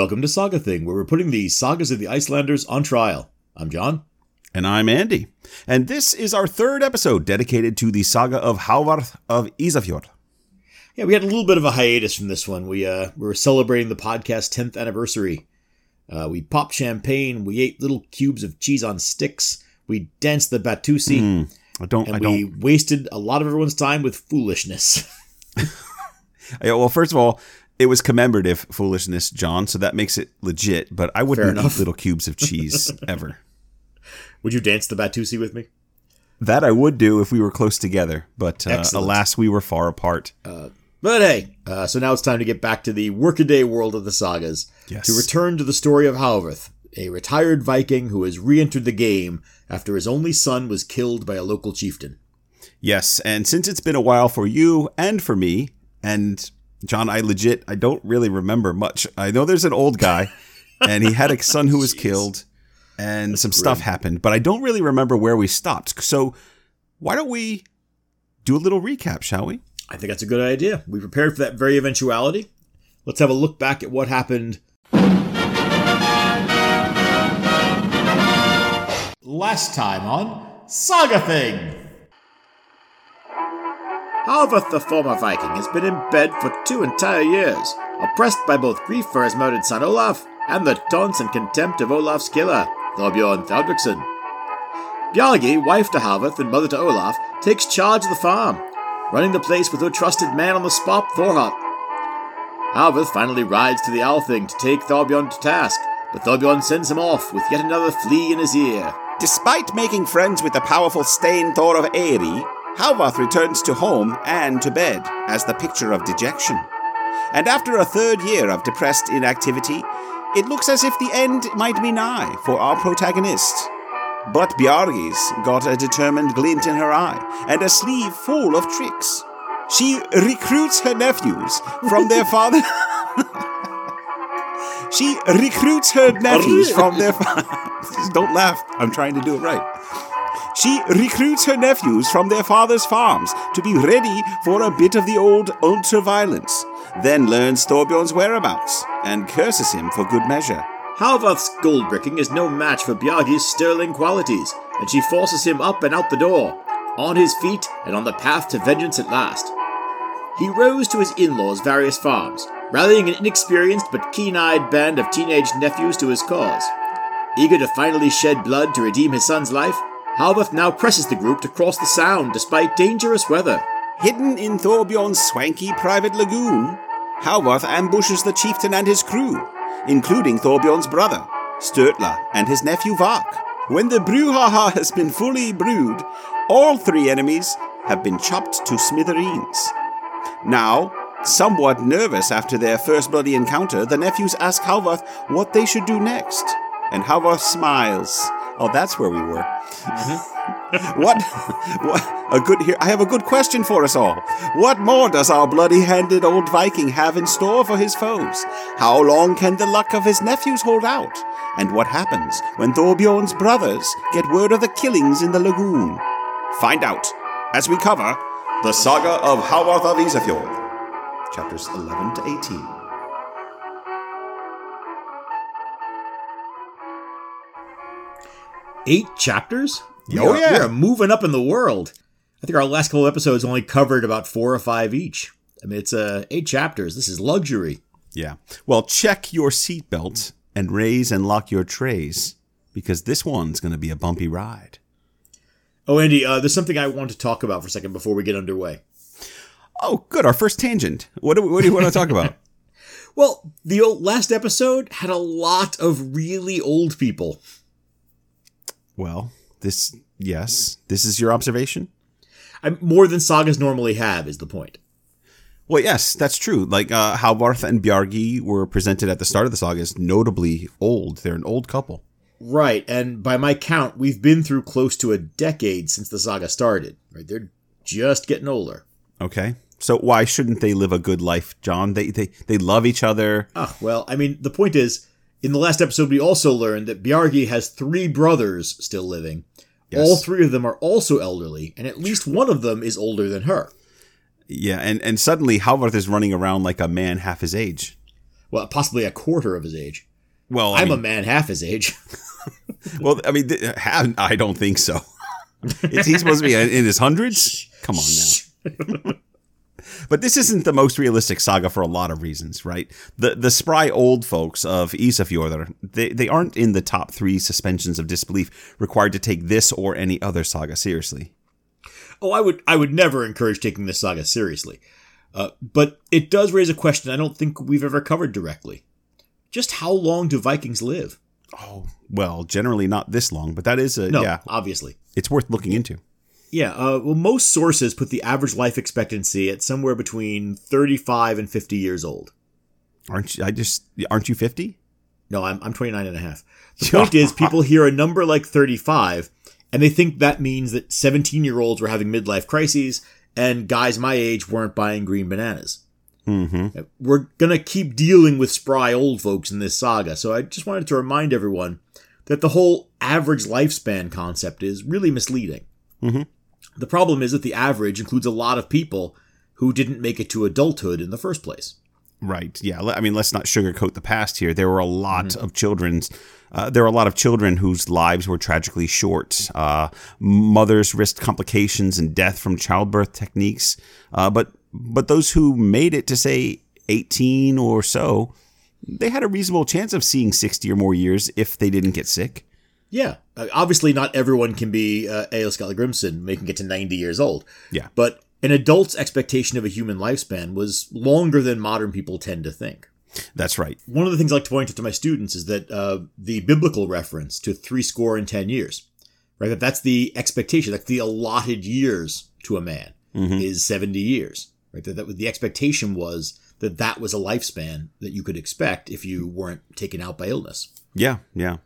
Welcome to Saga Thing, where we're putting the sagas of the Icelanders on trial. I'm John. And I'm Andy. And this is our third episode dedicated to the saga of Halvarth of Isafjord. Yeah, we had a little bit of a hiatus from this one. We uh, we were celebrating the podcast 10th anniversary. Uh, we popped champagne. We ate little cubes of cheese on sticks. We danced the Batusi. Mm, I don't. And I we don't. wasted a lot of everyone's time with foolishness. Yeah, well, first of all, it was commemorative foolishness, John, so that makes it legit. But I wouldn't eat little cubes of cheese ever. Would you dance the Batusi with me? That I would do if we were close together, but uh, alas, we were far apart. But hey, uh, so now it's time to get back to the workaday world of the sagas. Yes. To return to the story of Halvarth, a retired Viking who has re entered the game after his only son was killed by a local chieftain. Yes, and since it's been a while for you and for me, and John, I legit, I don't really remember much. I know there's an old guy, and he had a son who was Jeez. killed, and some stuff happened, but I don't really remember where we stopped. So, why don't we do a little recap, shall we? I think that's a good idea. We prepared for that very eventuality. Let's have a look back at what happened last time on Saga Thing. Halvarth, the former Viking, has been in bed for two entire years, oppressed by both grief for his murdered son Olaf and the taunts and contempt of Olaf's killer, Thorbjorn Thalbriksson. Bjargi, wife to Halvarth and mother to Olaf, takes charge of the farm, running the place with her trusted man on the spot, Thorhart. Halvarth finally rides to the Althing to take Thorbjorn to task, but Thorbjorn sends him off with yet another flea in his ear. Despite making friends with the powerful Steinthor of Eyri, Halvarth returns to home and to bed as the picture of dejection. And after a third year of depressed inactivity, it looks as if the end might be nigh for our protagonist. But Bjargi's got a determined glint in her eye and a sleeve full of tricks. She recruits her nephews from their father. she recruits her nephews from their father. Don't laugh. I'm trying to do it right. She recruits her nephews from their father's farms to be ready for a bit of the old ultra-violence, then learns Thorbjorn's whereabouts and curses him for good measure. Halvarth's gold bricking is no match for Bjargi's sterling qualities, and she forces him up and out the door, on his feet and on the path to vengeance at last. He rows to his in law's various farms, rallying an inexperienced but keen eyed band of teenage nephews to his cause. Eager to finally shed blood to redeem his son's life, Halvarth now presses the group to cross the Sound despite dangerous weather. Hidden in Thorbjorn's swanky private lagoon, Halvarth ambushes the chieftain and his crew, including Thorbjorn's brother, Sturla, and his nephew Vark. When the brouhaha has been fully brewed, all three enemies have been chopped to smithereens. Now, somewhat nervous after their first bloody encounter, the nephews ask Halvarth what they should do next. And Halvarth smiles. Oh, that's where we were. Mm-hmm. what, what? A good here. I have a good question for us all. What more does our bloody-handed old Viking have in store for his foes? How long can the luck of his nephews hold out? And what happens when Thorbjorn's brothers get word of the killings in the lagoon? Find out as we cover the saga of Halvarth of Isafjord, chapters 11 to 18. Eight chapters? We Oh, are- yeah. We are moving up in the world. I think our last couple of episodes only covered about four or five each. I mean, it's uh, eight chapters. This is luxury. Yeah. Well, check your seatbelt and raise and lock your trays because this one's going to be a bumpy ride. Oh, Andy, uh, there's something I want to talk about for a second before we get underway. Oh, good. Our first tangent. What do, what do you want to talk about? Well, the old, last episode had a lot of really old people. Well, this, yes, this is your observation? I, more than sagas normally have, is the point. Well, yes, that's true. Like, uh, Halvarth and Bjargi were presented at the start of the saga is notably old. They're an old couple. Right, and by my count, we've been through close to a decade since the saga started. Right, they're just getting older. Okay. So why shouldn't they live a good life, John? They, they, they love each other. Ah, well, I mean, the point is, in the last episode, we also learned that Bjargi has three brothers still living. Yes. All three of them are also elderly, and at least one of them is older than her. Yeah, and, and suddenly Halvarth is running around like a man half his age. Well, possibly a quarter of his age. Well, I I'm mean, a man half his age. well, I mean, th- I don't think so. Is he supposed to be in his hundreds? Come on now. But this isn't the most realistic saga for a lot of reasons, right? The the spry old folks of Isafjordur, they, they aren't in the top three suspensions of disbelief required to take this or any other saga seriously. Oh, I would I would never encourage taking this saga seriously. Uh, but it does raise a question I don't think we've ever covered directly. Just how long do Vikings live? Oh, well, generally not this long, but that is a No, yeah, obviously. it's worth looking into. Yeah, uh, well, most sources put the average life expectancy at somewhere between 35 and 50 years old. Aren't you, I just aren't you 50? No, I'm, I'm 29 and a half. The point is, people hear a number like 35, and they think that means that 17 year olds were having midlife crises, and guys my age weren't buying green bananas. Mhm. We're going to keep dealing with spry old folks in this saga, so I just wanted to remind everyone that the whole average lifespan concept is really misleading. Mhm. The problem is that the average includes a lot of people who didn't make it to adulthood in the first place. Right. Yeah. I mean, let's not sugarcoat the past here. There were a lot of children's. Uh, there were a lot of children whose lives were tragically short. Uh, mothers risked complications and death from childbirth techniques. Uh, but but those who made it to say 18 or so, they had a reasonable chance of seeing 60 or more years if they didn't get sick. Yeah, uh, obviously not everyone can be uh, A.O. Grimson, making it to 90 years old. Yeah. But an adult's expectation of a human lifespan was longer than modern people tend to think. That's right. One of the things I like to point out to my students is that uh, the biblical reference to three score and ten years, right? That that's the expectation. That's the allotted years to a man is 70 years, right? That, that the expectation was that that was a lifespan that you could expect if you weren't taken out by illness. Yeah, yeah.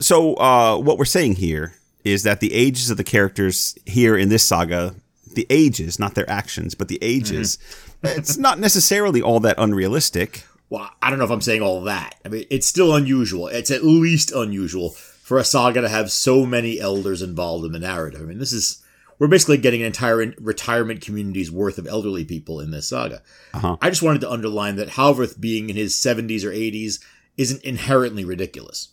So uh, what we're saying here is that the ages of the characters here in this saga, the ages, not their actions, but the ages, it's not necessarily all that unrealistic. Well, I don't know if I'm saying all that. I mean, it's still unusual. It's at least unusual for a saga to have so many elders involved in the narrative. I mean, this is we're basically getting an entire retirement community's worth of elderly people in this saga. Uh-huh. I just wanted to underline that Halvorth being in his 70s or 80s isn't inherently ridiculous.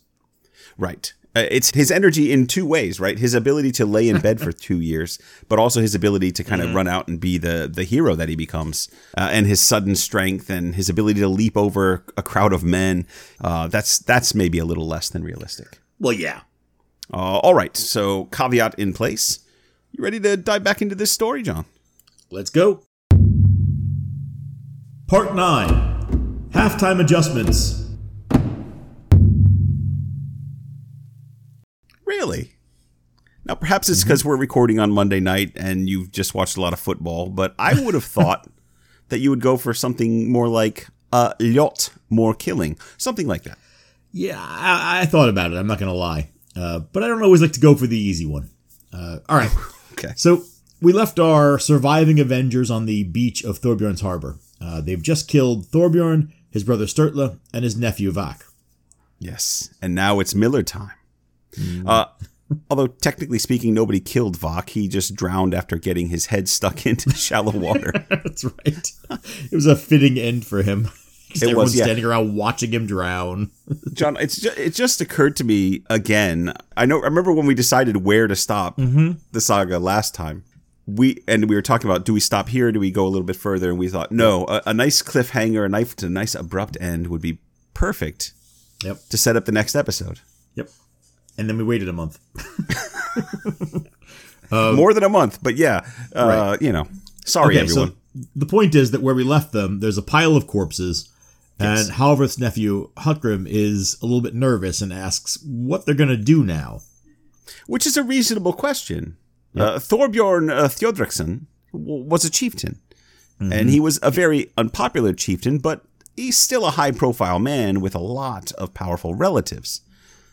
Right. Uh, it's his energy in two ways, right? His ability to lay in bed for two years, but also his ability to kind of run out and be the the hero that he becomes, uh, and his sudden strength and his ability to leap over a crowd of men. Uh, that's that's maybe a little less than realistic. Well, yeah. Uh, all right, so caveat in place. You ready to dive back into this story, John? Let's go. Part 9 Halftime Adjustments. Really? Now, perhaps it's because we're recording on Monday night and you've just watched a lot of football, but I would have thought that you would go for something more like a lot more killing, something like that. Yeah, I, I thought about it. I'm not going to lie. Uh, but I don't always like to go for the easy one. Uh, all right. Okay. So we left our surviving Avengers on the beach of Thorbjorn's harbor. Uh, they've just killed Thorbjorn, his brother Sturla, and his nephew Vak. Yes, and now it's Miller time. Uh, although technically speaking, nobody killed Vok. He just drowned after getting his head stuck into shallow water. That's right. It was a fitting end for him. It was, everyone yeah. standing around watching him drown. John, it's just, it just occurred to me again. I know. I remember when we decided where to stop the saga last time. We and we were talking about do we stop here? Or do we go a little bit further? And we thought no, a, a nice cliffhanger, a nice, a nice abrupt end would be perfect Yep. to set up the next episode. Yep. And then we waited a month. More than a month, but yeah, uh, Right. you know. Sorry, Okay, everyone. so the point is that where we left them, there's a pile of corpses, and Halvorth's nephew Hutgrim is a little bit nervous and asks what they're going to do now. Which is a reasonable question. Uh, Thorbjorn uh, was a chieftain, and he was a very unpopular chieftain, but he's still a high-profile man with a lot of powerful relatives.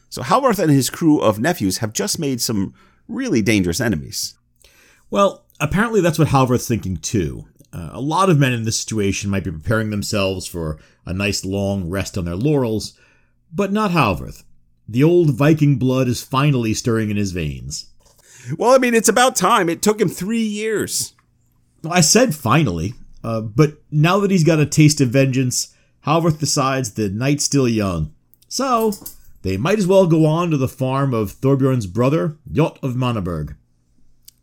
So Halvarth and his crew of nephews have just made some really dangerous enemies. Well, apparently that's what Halvorth's thinking too. Uh, a lot of men in this situation might be preparing themselves for a nice long rest on their laurels, but not Halvorth. The old Viking blood is finally stirring in his veins. Well, I mean, it's about time. It took him three years. Well, I said finally, uh, but now that he's got a taste of vengeance, Halvorth decides the night's still young. So, they might as well go on to the farm of Thorbjorn's brother, Ljot of Mannaberg.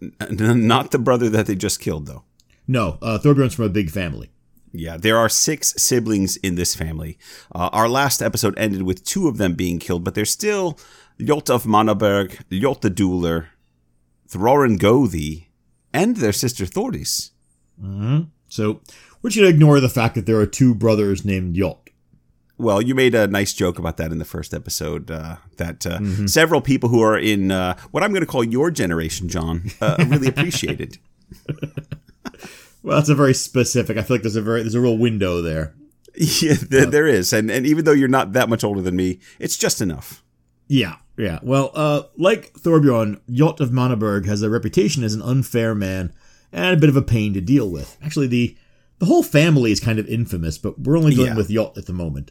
N- Not the brother that they just killed, though. No, uh, Thorbjorn's from a big family. Yeah, there are six siblings in this family. Uh, our last episode ended with two of them being killed, but there's still Ljot of Mannaberg, Ljot the Dueler, Throrin Gothi, and their sister Thordis. So, we're just going to ignore the fact that there are two brothers named Ljot. Well, you made a nice joke about that in the first episode. Uh, that uh, several people who are in uh, what I'm going to call your generation, John, uh, really appreciated. Well, that's a very specific. I feel like there's a very there's a real window there. yeah, there, there is, and and even though you're not that much older than me, it's just enough. Yeah, yeah. Well, uh, like Thorbjorn, Ljot of Mannaberg has a reputation as an unfair man and a bit of a pain to deal with. Actually, the the whole family is kind of infamous, but we're only dealing Yeah. with Ljot at the moment.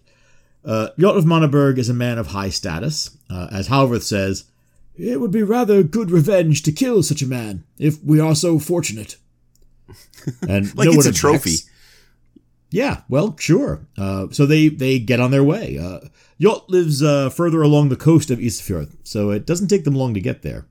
Uh, Ljot of Mannaberg is a man of high status. Uh, as Halvorth says, it would be rather good revenge to kill such a man, if we are so fortunate. And Like no it's a trophy. objects. Yeah, well, sure. Uh, so they they get on their way. Uh, Ljot lives uh, further along the coast of Isafjord, so it doesn't take them long to get there.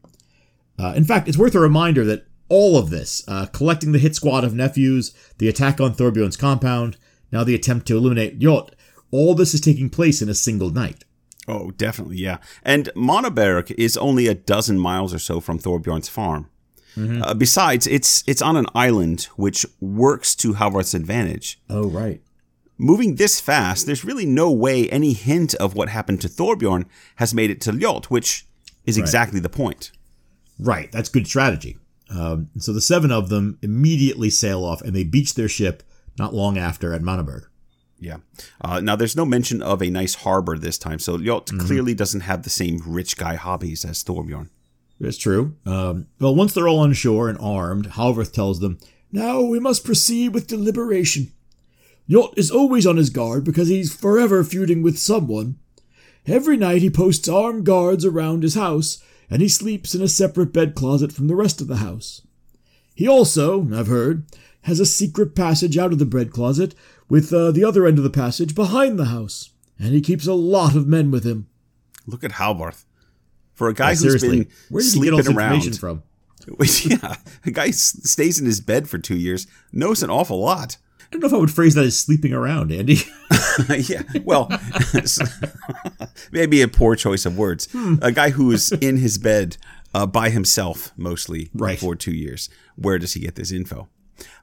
Uh, in fact, it's worth a reminder that all of this, uh, collecting the hit squad of nephews, the attack on Thorbjorn's compound, now the attempt to eliminate Ljot, all this is taking place in a single night. Oh, definitely, yeah. And Mannaberg is only a dozen miles or so from Thorbjorn's farm. Uh, besides, it's it's on an island, which works to Halvard's advantage. Oh, right. Moving this fast, there's really no way any hint of what happened to Thorbjorn has made it to Ljot, which is exactly the point. Right, that's good strategy. Um, so the seven of them immediately sail off and they beach their ship not long after at Mannaberg. Yeah. Uh, now, there's no mention of a nice harbor this time, so Ljot clearly doesn't have the same rich guy hobbies as Thorbjorn. That's true. Um, well, once they're all on shore and armed, Halvorth tells them, Now we must proceed with deliberation. Ljot is always on his guard because he's forever feuding with someone. Every night he posts armed guards around his house, and he sleeps in a separate bed closet from the rest of the house. He also, I've heard, has a secret passage out of the bread closet, with uh, the other end of the passage behind the house, and he keeps a lot of men with him. Look at Halvarth. For a guy who's Seriously, been where did he get all sleeping around, from? yeah, a guy stays in his bed for two years knows an awful lot. I don't know if I would phrase that as sleeping around, Andy. yeah, well, maybe a poor choice of words. Hmm. A guy who's in his bed uh, by himself mostly Right. for two years. Where does he get this info?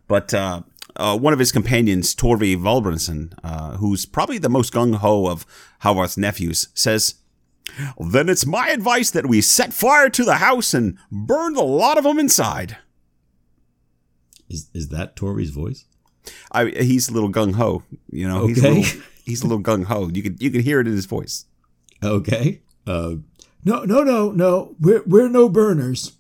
But uh, uh, one of his companions, Torvi Valbranson, uh, who's probably the most gung ho of Halvarth's nephews, says, "Then it's my advice that we set fire to the house and burn the lot of them inside." Is is that Torvi's voice? I, he's a little gung ho, you know. He's a Okay. little, he's a little gung ho. You can you can hear it in his voice. Okay. Uh, no, no, no, no. We're we're no burners.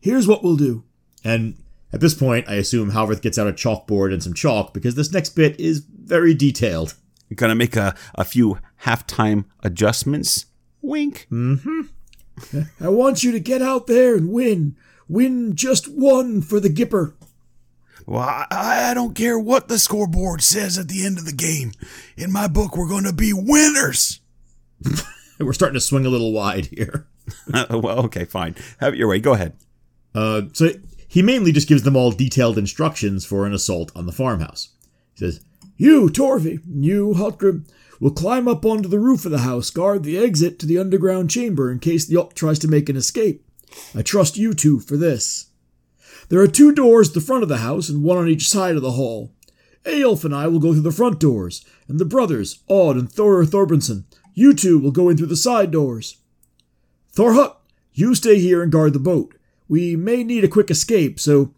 Here's what we'll do. And at this point, I assume Halvorth gets out a chalkboard and some chalk because this next bit is very detailed. Gonna make a, a few halftime adjustments. Wink. Mm-hmm. I want you to get out there and win. Win just one for the Gipper. Well, I, I don't care what the scoreboard says at the end of the game. In my book, we're going to be winners. We're starting to swing a little wide here. well, okay, fine. Have it your way. Go ahead. Uh, so he mainly just gives them all detailed instructions for an assault on the farmhouse. He says, You, Torvi, you, Hotgrim, will climb up onto the roof of the house, guard the exit to the underground chamber in case the Ljot tries to make an escape. I trust you two for this. There are two doors at the front of the house and one on each side of the hall. Eyolf and I will go through the front doors, and the brothers, Odd and Thor Thorbranson, you two will go in through the side doors. Thorhut, you stay here and guard the boat. We may need a quick escape, so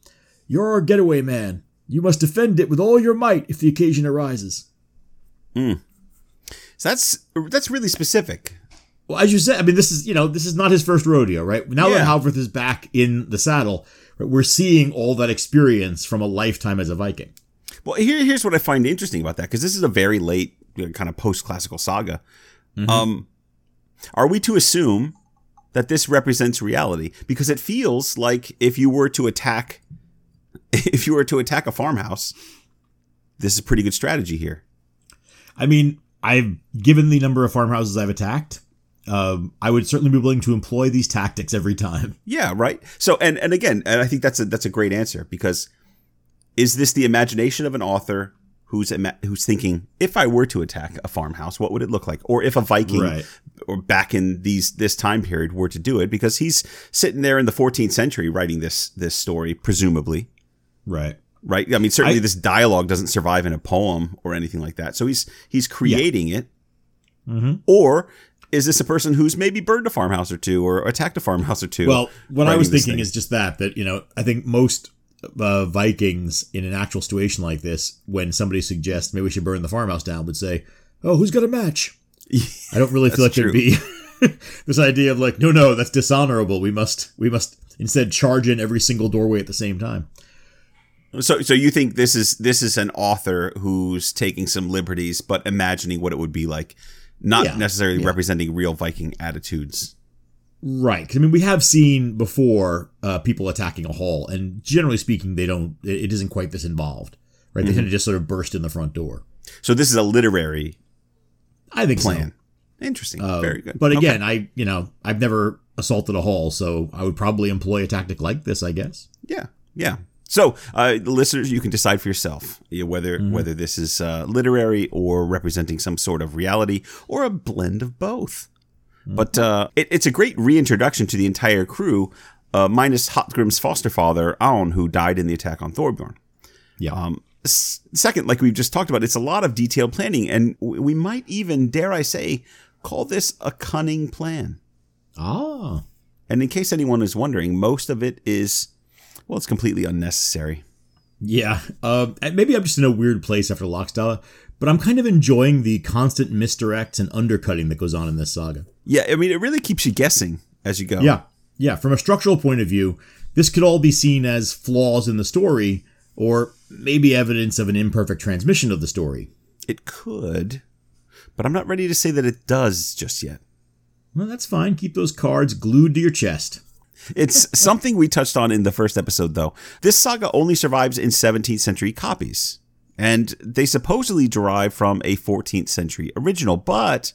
you're our getaway man. You must defend it with all your might if the occasion arises. Hmm. So that's that's really specific. Well, as you said, I mean, this is you know this is not his first rodeo, right? Now that Yeah. Halvorth is back in the saddle, right, we're seeing all that experience from a lifetime as a Viking. Well, here here's what I find interesting about that because this is a very late you know, kind of post classical saga. Um, are we to assume that this represents reality? Because it feels like if you were to attack, if you were to attack a farmhouse, this is a pretty good strategy here. I mean, I've given the number of farmhouses I've attacked. Um, I would certainly be willing to employ these tactics every time. Yeah, right. So, and and again, and I think that's a that's a great answer because is this the imagination of an author who's ima- who's thinking if I were to attack a farmhouse, what would it look like? Or if a Viking Right. or back in these this time period were to do it, because he's sitting there in the 14th century writing this this story, presumably, Right. right? I mean, certainly I- this dialogue doesn't survive in a poem or anything like that. So he's he's creating it, Mhm. or is this a person who's maybe burned a farmhouse or two or attacked a farmhouse or two? Well, what I was thinking is just that that you know I think most uh, Vikings in an actual situation like this, when somebody suggests maybe we should burn the farmhouse down, would say, "Oh, who's got a match?" I don't really feel like there'd be this idea of like, no, no, that's dishonorable. We must, we must instead charge in every single doorway at the same time. So, so you think this is this is an author who's taking some liberties, but imagining what it would be like, not Yeah, necessarily yeah. representing real Viking attitudes. Right. 'Cause, I mean, we have seen before uh, people attacking a hall, and generally speaking, they don't. It, isn't quite this involved, right? They tend to just sort of burst in the front door. So this is a literary I think so. plan. Interesting. Uh, Very good. But Okay. again, I you know I've never assaulted a hall, so I would probably employ a tactic like this. I guess. yeah, yeah. So, uh, listeners, you can decide for yourself you whether Mm-hmm. whether this is uh, literary or representing some sort of reality or a blend of both. Mm-hmm. But uh, it, it's a great reintroduction to the entire crew, uh, minus Hotgrim's foster father Aon, who died in the attack on Thorbjorn. Yeah. Um, s- second, like we've just talked about, it's a lot of detailed planning, and w- we might even, dare I say, call this a cunning plan. ah. And in case anyone is wondering, most of it is, well, it's completely unnecessary. Yeah. Uh, maybe I'm just in a weird place after Lockstella, but I'm kind of enjoying the constant misdirects and undercutting that goes on in this saga. Yeah, I mean, it really keeps you guessing as you go. Yeah. Yeah. From a structural point of view, this could all be seen as flaws in the story, or maybe evidence of an imperfect transmission of the story. It could, but I'm not ready to say that it does just yet. Well, that's fine. Keep those cards glued to your chest. It's something we touched on in the first episode, though. This saga only survives in 17th century copies, and they supposedly derive from a 14th century original, but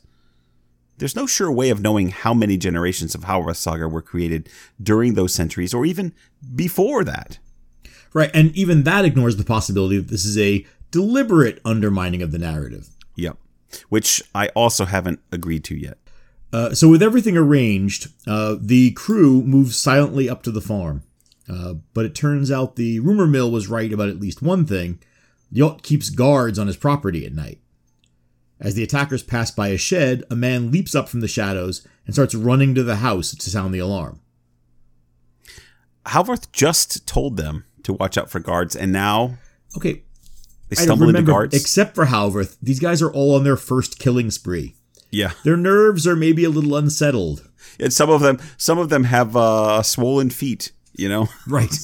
there's no sure way of knowing how many generations of Howreth saga were created during those centuries or even before that. Right. And even that ignores the possibility that this is a deliberate undermining of the narrative. Yep. Which I also haven't agreed to yet. Uh, so, with everything arranged, uh, the crew moves silently up to the farm. Uh, but it turns out the rumor mill was right about at least one thing. Ljot keeps guards on his property at night. As the attackers pass by a shed, a man leaps up from the shadows and starts running to the house to sound the alarm. Halvorth just told them to watch out for guards, and now Okay, they stumble into remember, guards. except for Halvorth, these guys are all on their first killing spree. yeah. Their nerves are maybe a little unsettled. And some of them, some of them have uh, swollen feet. You know, Right.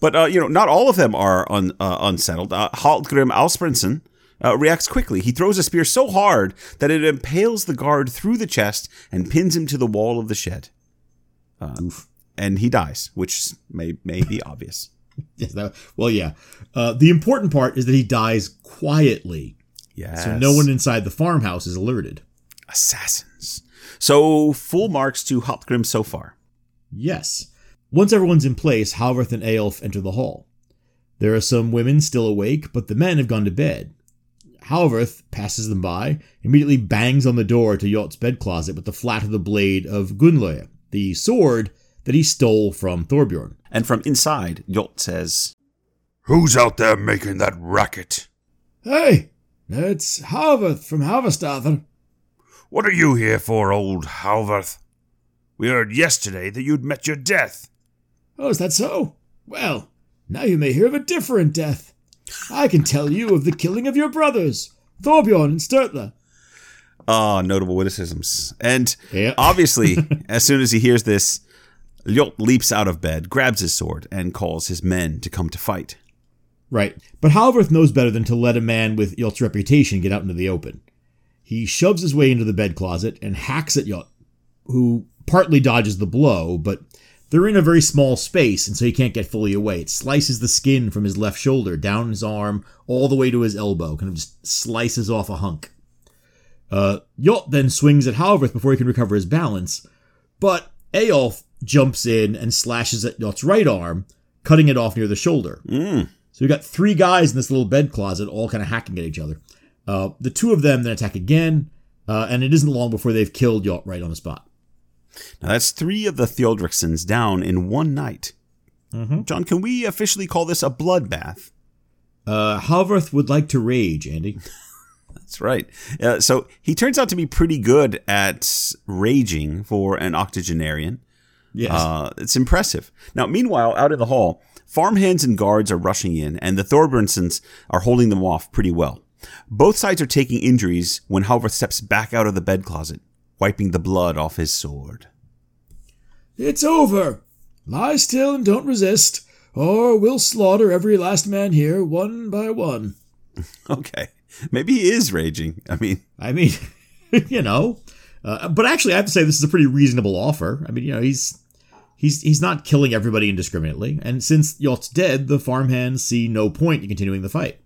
but uh, you know, not all of them are un, uh, unsettled. Uh, Alsprinsen uh, reacts quickly. He throws a spear so hard that it impales the guard through the chest and pins him to the wall of the shed. Uh, and he dies, which may may be obvious. Yes, that, well, yeah. Uh, the important part is that he dies quietly, Yes. so no one inside the farmhouse is alerted. assassins. So full marks to Hallgrim so far. Yes. Once everyone's in place, Halvorth and Eyjolf enter the hall. There are some women still awake, but the men have gone to bed. Halvorth passes them by, immediately bangs on the door to Ljot's bed closet with the flat of the blade of Gunloya, the sword that he stole from Thorbjorn. And from inside, Ljot says, Who's out there making that racket? Hey, it's Halvorth from Halverstather. What are you here for, old Halvarth? We heard yesterday that you'd met your death. Oh, is that so? Well, now you may hear of a different death. I can tell you of the killing of your brothers, Thorbjorn and Sturla. ah, notable witticisms. And Yeah. obviously, as soon as he hears this, Ljot leaps out of bed, grabs his sword, and calls his men to come to fight. Right. But Halvorth knows better than to let a man with Ljot's reputation get out into the open. He shoves his way into the bed closet and hacks at Ljot, who partly dodges the blow, but they're in a very small space, and so he can't get fully away. It slices the skin from his left shoulder down his arm all the way to his elbow, kind of just slices off a hunk. Uh, Ljot then swings at Halvrith before he can recover his balance, but Eyjolf jumps in and slashes at Ljot's right arm, cutting it off near the shoulder. Mm. So we got three guys in this little bed closet, all kind of hacking at each other. Uh, the two of them then attack again, uh, and it isn't long before they've killed Ljot right on the spot. Now that's three of the Theodricsons down in one night. Mhm. John, can we officially call this a bloodbath? Uh, would like to rage, Andy. That's right. Uh, so he turns out to be pretty good at raging for an octogenarian. Yes. Uh, it's impressive. Now, meanwhile, out in the hall, farmhands and guards are rushing in, and the Thorbjornsons are holding them off pretty well. Both sides are taking injuries when Halvard steps back out of the bed closet, wiping the blood off his sword. It's over. Lie still and don't resist, or we'll slaughter every last man here one by one. Okay, maybe he is raging. I mean, I mean, you know, uh, but actually, I have to say this is a pretty reasonable offer. I mean, you know, he's he's he's not killing everybody indiscriminately, and since Ljot's dead, the farmhands see no point in continuing the fight.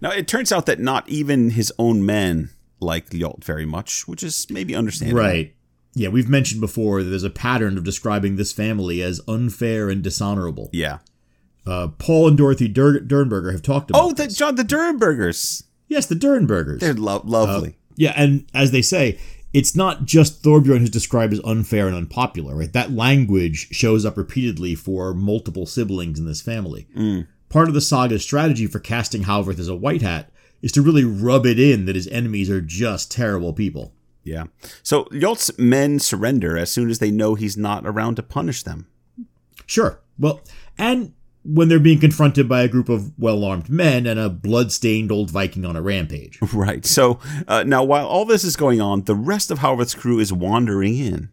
now it turns out that not even his own men like Ljot very much, which is maybe understandable. Right. Yeah, we've mentioned before that there's a pattern of describing this family as unfair and dishonorable. Yeah. Uh, Paul and Dorothy Dur- Durrenberger have talked about. Oh, the this. John, the Durrenbergers. yes, the Durrenbergers. They're lo- lovely. Yeah, and as they say, it's not just Thorbjorn who's described as unfair and unpopular, right? That language shows up repeatedly for multiple siblings in this family. Part of the saga's strategy for casting Halvrith as a white hat is to really rub it in that his enemies are just terrible people. Yeah. So Ljot's men surrender as soon as they know he's not around to punish them. Sure. Well, and when they're being confronted by a group of well armed men and a blood-stained old Viking on a rampage. Right. So uh, now, while all this is going on, the rest of Halvrith's crew is wandering in.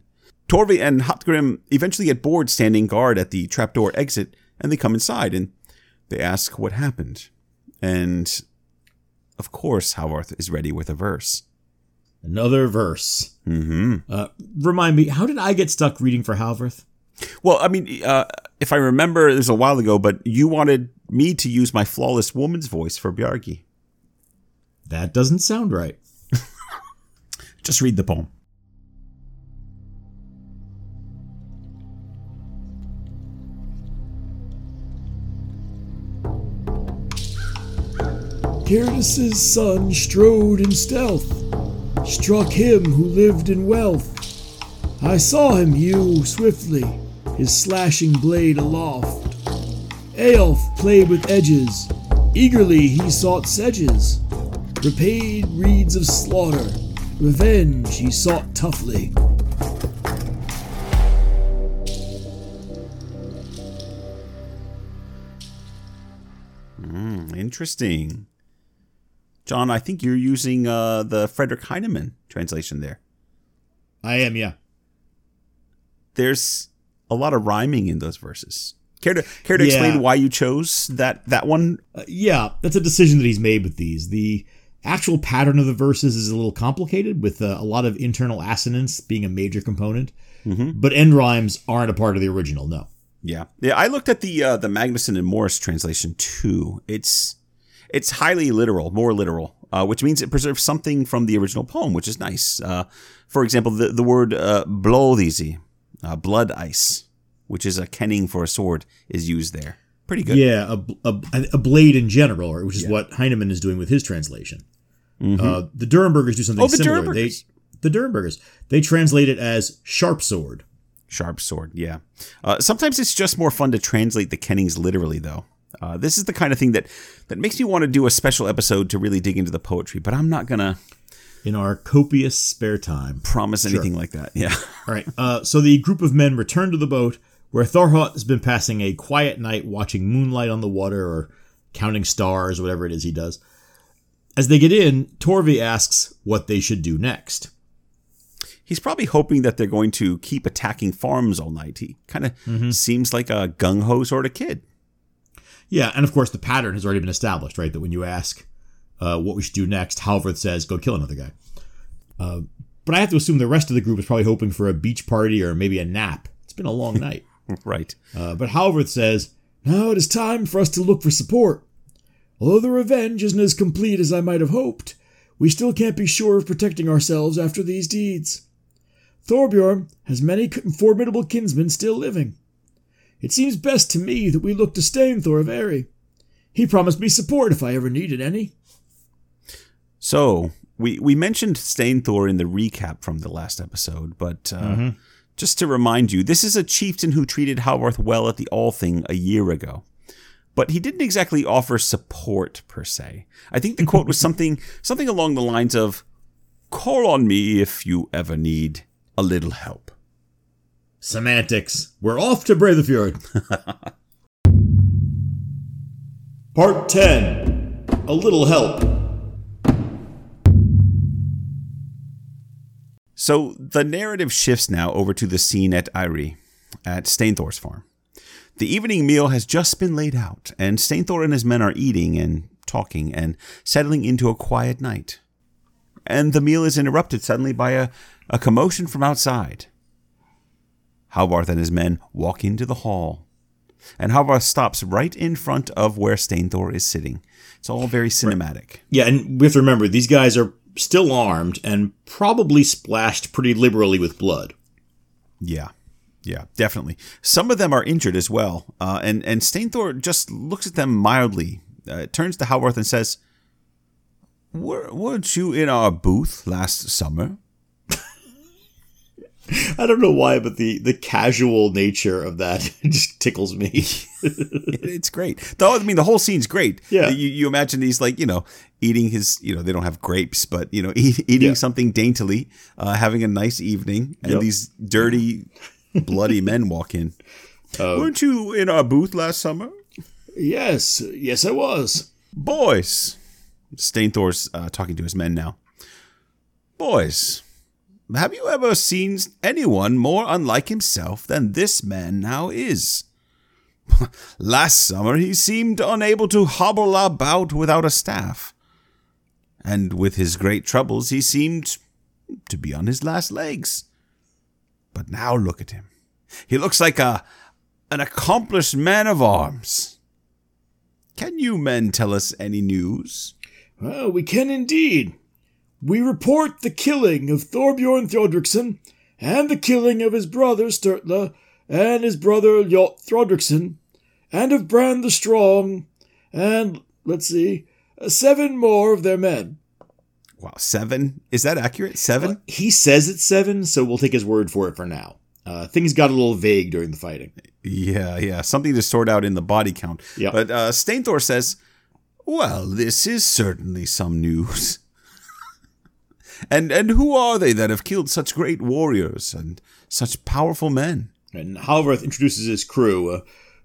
Torvi and Hotgrim eventually get bored standing guard at the trapdoor exit, and they come inside and they ask what happened. And of course, Halvrith is ready with a verse. Another verse. hmm Uh, remind me, how did I get stuck reading for Halvrith? Well, I mean, uh, if I remember, it was a while ago, but you wanted me to use my flawless woman's voice for Bjargi. That doesn't sound right. Just read the poem. Cyrtus's son strode in stealth, struck him who lived in wealth. I saw him hew swiftly, his slashing blade aloft. Eyolf played with edges, eagerly he sought sedges. Repaid reeds of slaughter, revenge he sought toughly. Hmm, interesting. John, I think you're using uh, the Fredrik Heinemann translation there. I am, yeah. There's a lot of rhyming in those verses. Care to care to Yeah. explain why you chose that that one? Uh, yeah, that's a decision that he's made with these. The actual pattern of the verses is a little complicated, with uh, a lot of internal assonance being a major component. But end rhymes aren't a part of the original, no. Yeah, yeah. I looked at the uh, the Magnusson and Morris translation too. It's it's highly literal, more literal, uh, which means it preserves something from the original poem, which is nice. Uh, for example, the the word uh, blóðísi, uh, blood ice, which is a kenning for a sword, is used there. Pretty good. Yeah, a, a, a blade in general, which is what Heinemann is doing with his translation. Uh, the Durrenbergers do something Oh, the similar. They, the Durrenbergers, they translate it as sharp sword. Sharp sword, yeah. Uh, sometimes it's just more fun to translate the kennings literally, though. Uh, this is the kind of thing that that makes me want to do a special episode to really dig into the poetry, but I'm not gonna In our copious spare time. promise anything like that. Yeah. All right. Uh, so the group of men return to the boat where Thorhot has been passing a quiet night watching moonlight on the water or counting stars, whatever it is he does. As they get in, Torvi asks what they should do next. He's probably hoping that they're going to keep attacking farms all night. He kind of seems like a gung ho sort of kid. Yeah, and of course the pattern has already been established, right? That when you ask uh, what we should do next, Halvrith says, "Go kill another guy." Uh, but I have to assume the rest of the group is probably hoping for a beach party or maybe a nap. It's been a long night. right. Uh, but Halvorth says, Now it is time for us to look for support. Although the revenge isn't as complete as I might have hoped, we still can't be sure of protecting ourselves after these deeds. Thorbjorn has many formidable kinsmen still living. It seems best to me that we look to Steinthor of Eyri. He promised me support if I ever needed any. So, we, we mentioned Steinthor in the recap from the last episode, but uh, mm-hmm. just to remind you, this is a chieftain who treated Halworth well at the Althing a year ago but he didn't exactly offer support per se. I think the quote was something something along the lines of "Call on me if you ever need a little help." Semantics. We're off to Breidafjord. Part 10. A little help. So the narrative shifts now over to the scene at Eyri, at Steinthor's farm. The evening meal has just been laid out, and Steinthor and his men are eating and talking and settling into a quiet night. And the meal is interrupted suddenly by a, a commotion from outside. Halbarth and his men walk into the hall, and Halbarth stops right in front of where Steinthor is sitting. It's all very cinematic. Right. Yeah, and we have to remember these guys are still armed and probably splashed pretty liberally with blood. Yeah. Yeah, definitely. Some of them are injured as well, uh, and and Steinthor just looks at them mildly, uh, turns to Halworth and says, Were, "Weren't you in our booth last summer?" I don't know why, but the the casual nature of that just tickles me. it's great. Though I mean, the whole scene's great. Yeah, you, you imagine he's like you know eating his you know they don't have grapes, but you know eat, eating yeah. something daintily, uh, having a nice evening, and yep. these dirty bloody men walk in. Uh, Weren't you in our booth last summer? Yes, yes, I was. Boys, Steinthor's uh, talking to his men now. Boys, have you ever seen anyone more unlike himself than this man now is? Last summer he seemed unable to hobble about without a staff. And with his great troubles he seemed to be on his last legs. But now look at him. He looks like a an accomplished man of arms. Can you men tell us any news? Well, we can indeed. We report the killing of Thorbjorn Thodrickson and the killing of his brother Sturla and his brother Ljot Thodrickson and of Brand the Strong and, let's see, seven more of their men. Wow, seven? Is that accurate? Seven? Well, he says it's seven, so we'll take his word for it for now. Uh, things got a little vague during the fighting. Yeah, yeah. Something to sort out in the body count. Yeah. But uh, Steinthor says, well, this is certainly some news. And and who are they that have killed such great warriors and such powerful men? And Halvorth introduces his crew. Uh,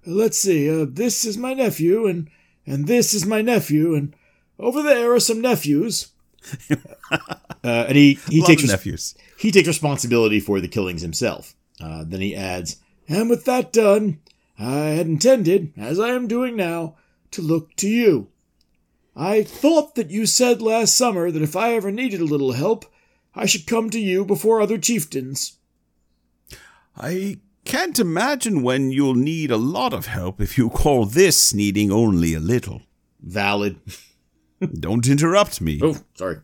Let's see. Uh, this is my nephew, and and this is my nephew, and over there are some nephews. uh, and he he Love takes nephews. he takes responsibility for the killings himself. Uh, then he adds, "And with that done, I had intended, as I am doing now, to look to you. I thought that you said last summer that if I ever needed a little help, I should come to you before other chieftains." I can't imagine when you'll need a lot of help if you call this needing only a little. Valid. Don't interrupt me. Oh, sorry.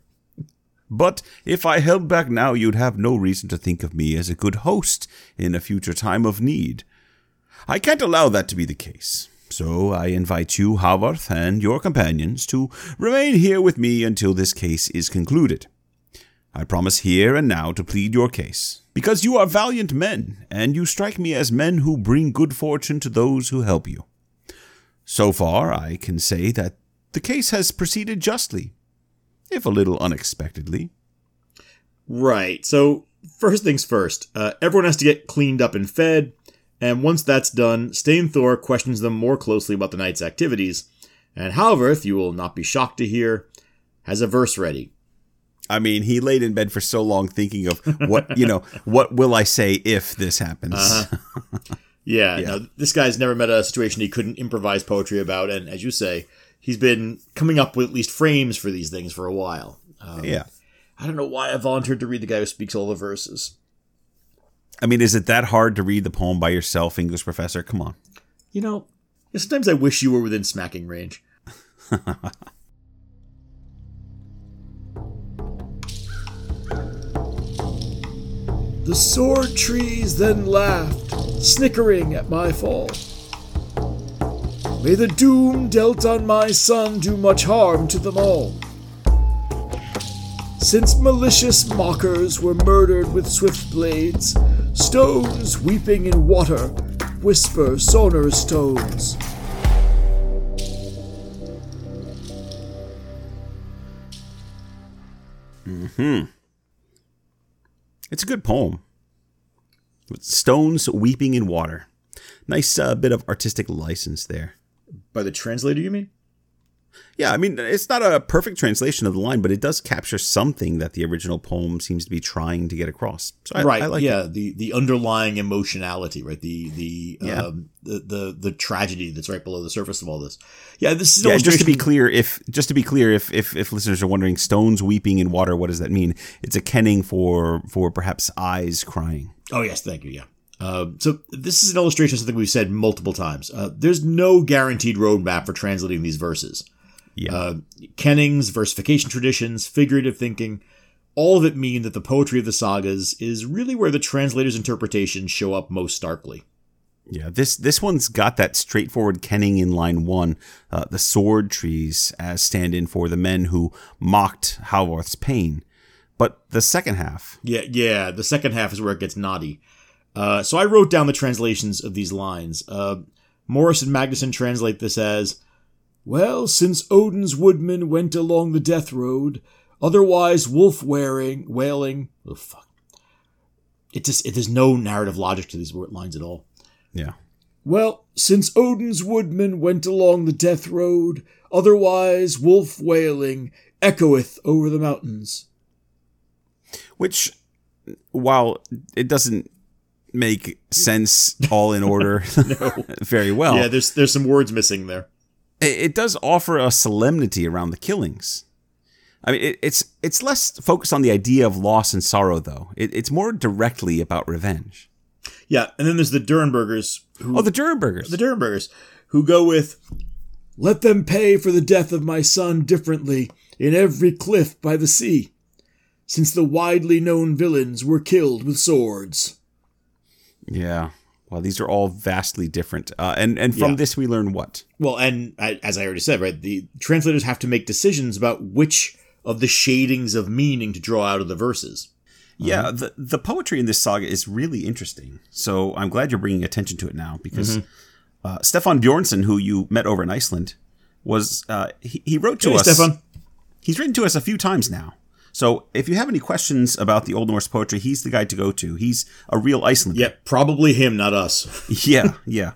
But if I held back now, you'd have no reason to think of me as a good host in a future time of need. I can't allow that to be the case. So I invite you, Halworth, and your companions to remain here with me until this case is concluded. I promise here and now to plead your case, because you are valiant men, and you strike me as men who bring good fortune to those who help you. So far, I can say that the case has proceeded justly, if a little unexpectedly. Right. So, first things first, uh, everyone has to get cleaned up and fed, and once that's done, Steinthor questions them more closely about the night's activities, and Halvorth, you will not be shocked to hear, has a verse ready. I mean, he laid in bed for so long thinking of what, you know, what will I say if this happens? Uh-huh. Yeah, yeah. No, this guy's never met a situation he couldn't improvise poetry about, and as you say, he's been coming up with at least frames for these things for a while. Um, yeah. I don't know why I volunteered to read the guy who speaks all the verses. I mean, is it that hard to read the poem by yourself, English professor? Come on. You know, sometimes I wish you were within smacking range. The sword trees then laughed, snickering at my fall. May the doom dealt on my son do much harm to them all. Since malicious mockers were murdered with swift blades, stones weeping in water whisper sonorous tones. Hmm. It's a good poem. With stones weeping in water. Nice uh, bit of artistic license there. By the translator, you mean? Yeah, I mean, it's not a perfect translation of the line, but it does capture something that the original poem seems to be trying to get across. So I, right. I like yeah. it. The the underlying emotionality, right? The the Yeah. um the, the the tragedy that's right below the surface of all this. Yeah. This is Yeah, just to be clear, if just to be clear, if, if if listeners are wondering, stones weeping in water, what does that mean? It's a kenning for for perhaps eyes crying. Oh yes, thank you. Yeah. Uh, so this is an illustration of something we've said multiple times. Uh, there's no guaranteed roadmap for translating these verses. Yeah. Uh, kennings, versification traditions, figurative thinking, all of it mean that the poetry of the sagas is really where the translator's interpretations show up most starkly. Yeah, this this one's got that straightforward kenning in line one, uh, the sword trees as stand-in for the men who mocked Halworth's pain. But the second half, Yeah, yeah. The second half is where it gets naughty. Uh, so I wrote down the translations of these lines. Uh, Morris and Magnusson translate this as, Well, since Odin's woodman went along the death road, otherwise wolf wearing, wailing, oh fuck. It just it, there's no narrative logic to these lines at all. yeah, Well, since Odin's woodman went along the death road, otherwise wolf wailing, echoeth over the mountains. which while it doesn't make sense all in order very well, yeah, there's there's some words missing there. It, it does offer a solemnity around the killings. I mean, it, it's it's less focused on the idea of loss and sorrow, though. It, it's more directly about revenge. Yeah, and then there's the Durrenbergers who Oh, the Durrenbergers. the Durrenbergers who go with Let them pay for the death of my son differently in every cliff by the sea, since the widely known villains were killed with swords. Yeah. Well, these are all vastly different. Uh, and and from Yeah. this we learn what? Well, and as I already said, right, the translators have to make decisions about which of the shadings of meaning to draw out of the verses. Yeah, the the poetry in this saga is really interesting. So I'm glad you're bringing attention to it now because uh, Stefan Bjornsson, who you met over in Iceland, was uh, he, he wrote to Hey, us. Stefan. He's written to us a few times now. So if you have any questions about the Old Norse poetry, he's the guy to go to. He's a real Icelander. Yeah, probably him, not us. yeah, yeah.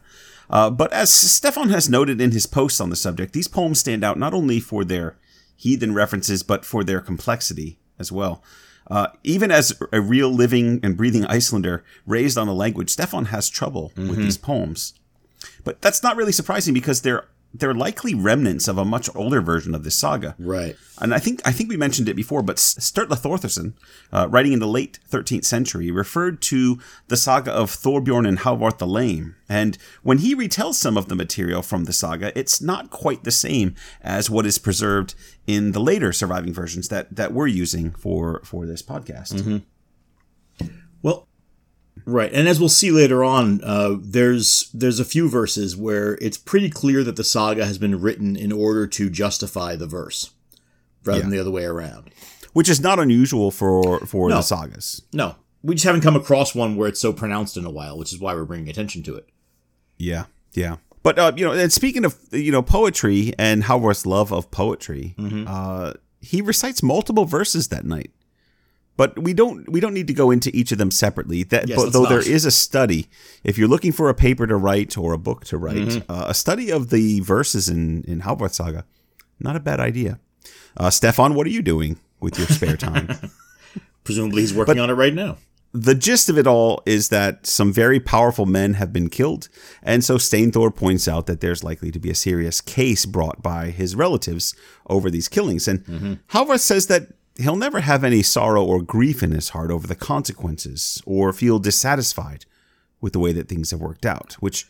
Uh, but as Stefan has noted in his posts on the subject, these poems stand out not only for their heathen references, but for their complexity as well. Uh, even as a real living and breathing Icelander raised on the language, Stefan has trouble with these poems. But that's not really surprising because they're they're likely remnants of a much older version of this saga. Right. And I think I think we mentioned it before, but Sturla Thordarson, uh, writing in the late 13th century, referred to the saga of Thorbjorn and Halvard the Lame. And when he retells some of the material from the saga, it's not quite the same as what is preserved in the later surviving versions that that we're using for for this podcast. Well, right, and as we'll see later on, uh, there's there's a few verses where it's pretty clear that the saga has been written in order to justify the verse, rather than the other way around. Which is not unusual for for No. the sagas. No, we just haven't come across one where it's so pronounced in a while, which is why we're bringing attention to it. Yeah, yeah. But uh, you know, and speaking of you know poetry and Halvor's love of poetry, uh, he recites multiple verses that night. But we don't we don't need to go into each of them separately. That Yes, but though not. there is a study, if you're looking for a paper to write or a book to write, uh, a study of the verses in in Halvor Saga, not a bad idea. Uh, Stefan, what are you doing with your spare time? Presumably, he's working on it right now. the gist of it all is that some very powerful men have been killed, and so Steinthor points out that there's likely to be a serious case brought by his relatives over these killings. And Halvar says that he'll never have any sorrow or grief in his heart over the consequences or feel dissatisfied with the way that things have worked out, which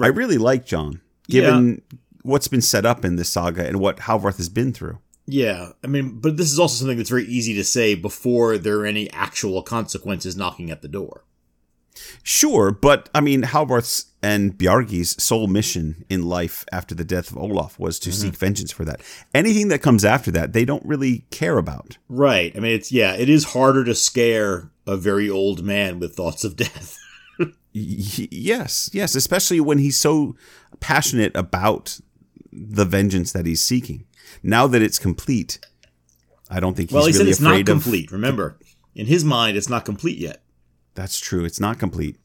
I really like, John, given what's been set up in this saga and what Halvarth has been through. Yeah, I mean, but this is also something that's very easy to say before there are any actual consequences knocking at the door. Sure, but I mean, Halvarth's and Bjargey's sole mission in life after the death of Olaf was to mm-hmm. seek vengeance for that. Anything that comes after that, they don't really care about. Right. I mean, it's yeah, it is harder to scare a very old man with thoughts of death. Y- yes, yes, especially when he's so passionate about the vengeance that he's seeking. Now that it's complete, I don't think he's well, he really said it's not complete. Remember, in his mind, it's not complete yet. That's true. It's not complete,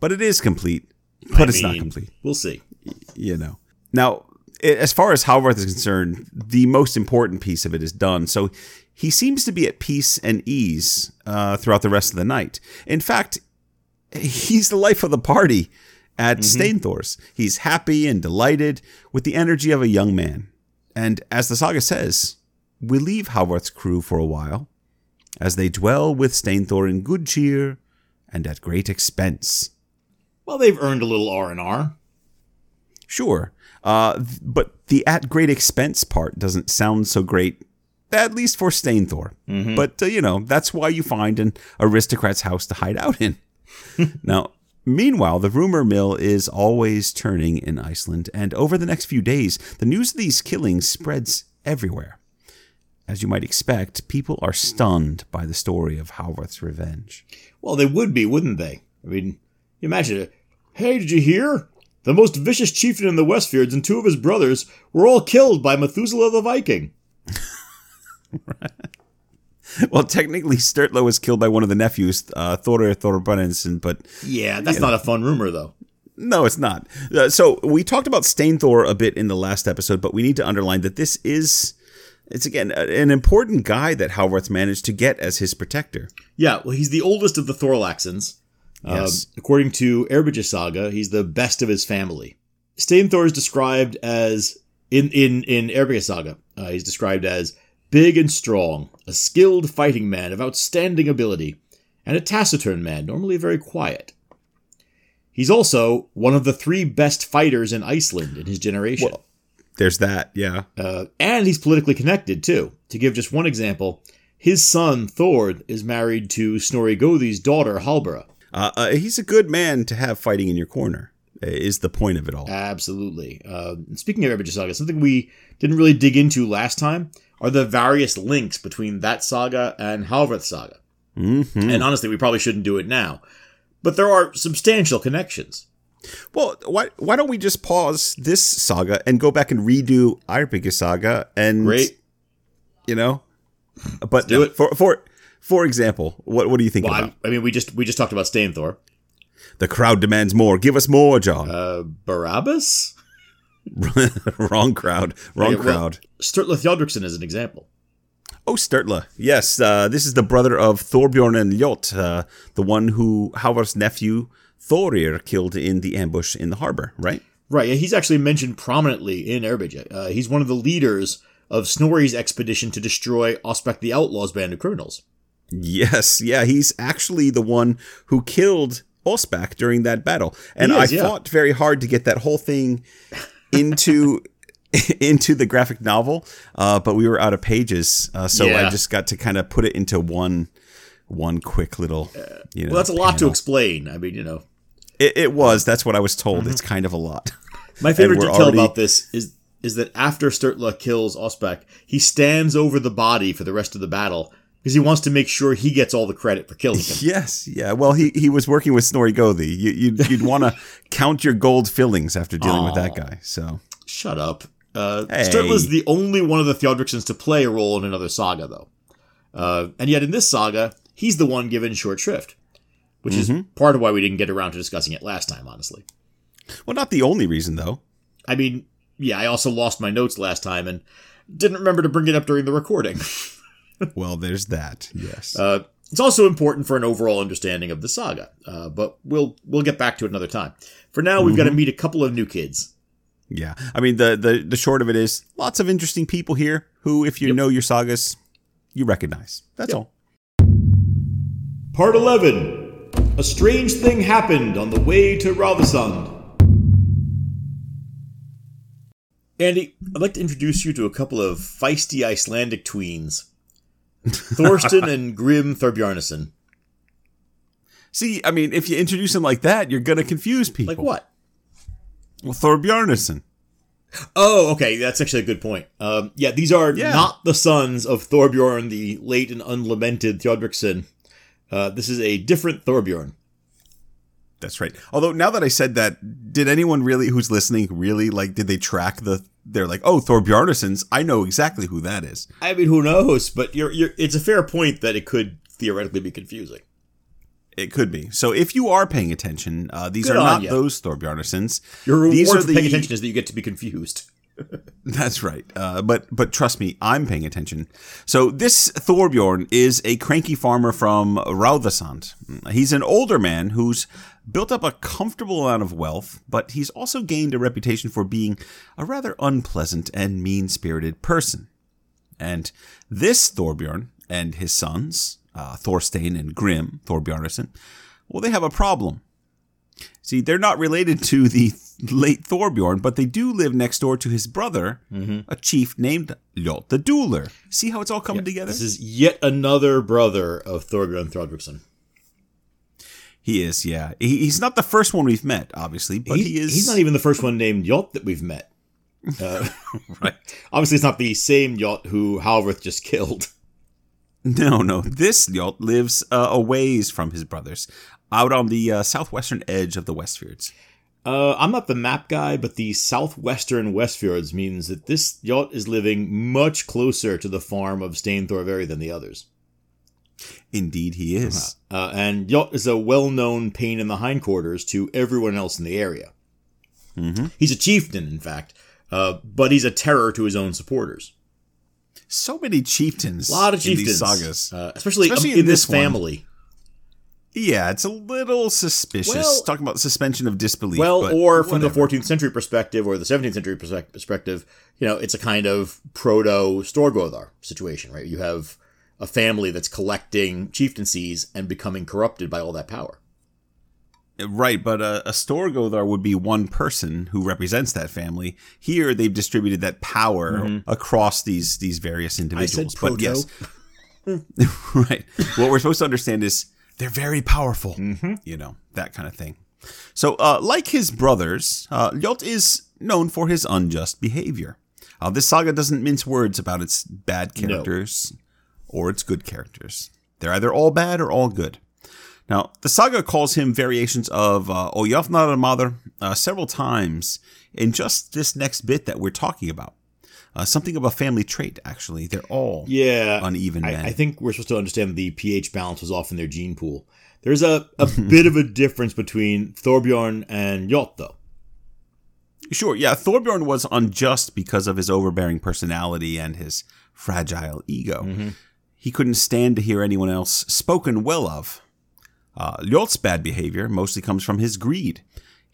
but it is complete. But I it's not complete. We'll see. you know. Now, as far as Halvarth is concerned, the most important piece of it is done. So he seems to be at peace and ease uh, throughout the rest of the night. In fact, he's the life of the party at Steinthor's. He's happy and delighted with the energy of a young man. And as the saga says, we leave Halvarth's crew for a while as they dwell with Steinthor in good cheer and at great expense. Well, they've earned a little R and R. Sure. Uh, but the at great expense part doesn't sound so great, at least for Steinthor. But, uh, you know, that's why you find an aristocrat's house to hide out in. now, meanwhile, the rumor mill is always turning in Iceland, and over the next few days, the news of these killings spreads everywhere. As you might expect, people are stunned by the story of Halvarth's revenge. Well, they would be, wouldn't they? I mean, imagine it. Hey, did you hear? The most vicious chieftain in the Westfjords and two of his brothers were all killed by Methuselah the Viking. Well, technically, Sturla was killed by one of the nephews, uh, Thorir Thorbjornsson, but Yeah, that's not a fun rumor, though. No, it's not. Uh, so we talked about Steinthor a bit in the last episode, but we need to underline that this is, it's again an important guy that Halvarth managed to get as his protector. Yeah, well, he's the oldest of the Thorlaxons. Yes. Um, according to Eyrbyggja Saga, he's the best of his family. Steinthor is described as in in in Eyrbyggja Saga. Uh, he's described as big and strong, a skilled fighting man of outstanding ability, and a taciturn man, normally very quiet. He's also one of the three best fighters in Iceland in his generation. Well- There's that, yeah. Uh, and he's politically connected too. To give just one example, his son Thord is married to Snorri Gothi's daughter Halbera. Uh, uh, he's a good man to have fighting in your corner. Is the point of it all? Absolutely. Uh, speaking of Eyrbyggja Saga, something we didn't really dig into last time are the various links between that saga and Halvrith Saga. hmm And honestly, we probably shouldn't do it now. But there are substantial connections. Well, why why don't we just pause this saga and go back and redo Eyrbyggja saga and Great. you know, but do no, it. for for for example, what what do you think Well, about? I, I mean, we just we just talked about Steinthor. The crowd demands more. Give us more, John. Uh, Barabbas? wrong crowd. Wrong Yeah, well, crowd. Sturla Thjodriksson is an example. Oh, Sturla. Yes, uh, this is the brother of Thorbjorn and Ljot, uh, the one who Halvar's nephew Thorir killed in the ambush in the harbor, right? Right, yeah, he's actually mentioned prominently in Eyrbyggja. Uh, he's one of the leaders of Snorri's expedition to destroy Ospak the Outlaw's band of criminals. Yes, yeah, he's actually the one who killed Ospak during that battle. And is, I yeah. fought very hard to get that whole thing into into the graphic novel, uh, but we were out of pages, uh, so Yeah. I just got to kind of put it into one one quick little. You know, Well, that's a lot to explain. I mean, you know. It, it was. That's what I was told. Mm-hmm. It's kind of a lot. My favorite detail already- about this is is that after Sturla kills Ospak, he stands over the body for the rest of the battle because he wants to make sure he gets all the credit for killing him. Yes, yeah. Well, he, he was working with Snorri Gothi. You, you'd you'd want to count your gold fillings after dealing with that guy. So Shut up. Uh, Hey. Sturla's the only one of the Theodricsons to play a role in another saga, though. Uh, and yet in this saga, he's the one given short shrift, which is part of why we didn't get around to discussing it last time, honestly. well, not the only reason though. I mean, yeah, I also lost my notes last time and didn't remember to bring it up during the recording. Well, there's that. Yes. Uh, it's also important for an overall understanding of the saga, uh, but we'll we'll get back to it another time. For now, we've got to meet a couple of new kids. yeah. I mean, the, the the short of it is lots of interesting people here who, if you know your sagas, you recognize. That's all. Part 11 A strange thing happened on the way to Raudasand. Andy, I'd like to introduce you to a couple of feisty Icelandic tweens Thorsten and Grim Thorbjarnason. See, I mean, if you introduce him like that, you're gonna confuse people. Like what? Well, Thorbjarnason. Oh, okay, that's actually a good point. Um, yeah, these are Yeah. not the sons of Thorbjorn, the late and unlamented Theodricson. Uh, this is a different Thorbjorn. That's right. Although now that I said that, did anyone really who's listening really like? Did they track the? They're like, oh, Thorbjarnason's. I know exactly who that is. I mean, who knows? But you're, you're, it's a fair point that it could theoretically be confusing. It could be. So if you are paying attention, uh, these Good are not ya. those Thorbjarnasons. Your reward These are for the- paying attention is that you get to be confused. That's right. Uh, but but trust me, I'm paying attention. So this Thorbjorn is a cranky farmer from Raudasand. He's an older man who's built up a comfortable amount of wealth, but he's also gained a reputation for being a rather unpleasant and mean-spirited person. And this Thorbjorn and his sons, uh, Thorstein and Grim Thorbjarnason, well, they have a problem. See, they're not related to the late Thorbjorn, but they do live next door to his brother, a chief named Ljot the Dueler. See how it's all coming together? This is yet another brother of Thorbjorn Throgriksson. he is, yeah. He, he's not the first one we've met, obviously, but He- he is. He's not even the first one named Ljot that we've met. Uh, right. obviously, it's not the same Ljot who Halvrith just killed. No, no. This Ljot lives uh, a ways from his brothers, out on the uh, southwestern edge of the Westfjords. Uh, I'm not the map guy, but the southwestern Westfjords means that this Ljot is living much closer to the farm of Stein Thorveri than the others. Indeed, he is. Uh, and Ljot is a well-known pain in the hindquarters to everyone else in the area. Mhm. He's a chieftain, in fact, uh, but he's a terror to his own supporters. So many chieftains. A lot of in chieftains, these sagas. uh, especially, Especially um, in in this this family. Yeah, it's a little suspicious. Well- Talking about suspension of disbelief. Well, or from whatever. the 14th century perspective or the 17th century perspective, you know, it's a kind of proto Storgothar situation, right? You have a family that's collecting chieftaincies and becoming corrupted by all that power. Right, but a, a Storgothar would be one person who represents that family. Here, they've distributed that power mm-hmm. across these these various individuals. proto. But yes, right. What we're supposed to understand is they're very powerful. You know that kind of thing. So, uh, like his brothers, uh, Ljot is known for his unjust behavior. Uh, this saga doesn't mince words about its bad characters or its good characters. They're either all bad or all good. Now, the saga calls him variations of uh, Oyafnar Mother uh, several times in just this next bit that we're talking about. Uh, something of a family trait, actually. They're all Yeah. uneven men. I, I think we're supposed to understand the pH balance was off in their gene pool. There's a, a bit of a difference between Thorbjorn and Ljot, though. Sure, yeah, Thorbjorn was unjust because of his overbearing personality and his fragile ego. He couldn't stand to hear anyone else spoken well of. Uh, Ljot's bad behavior mostly comes from his greed.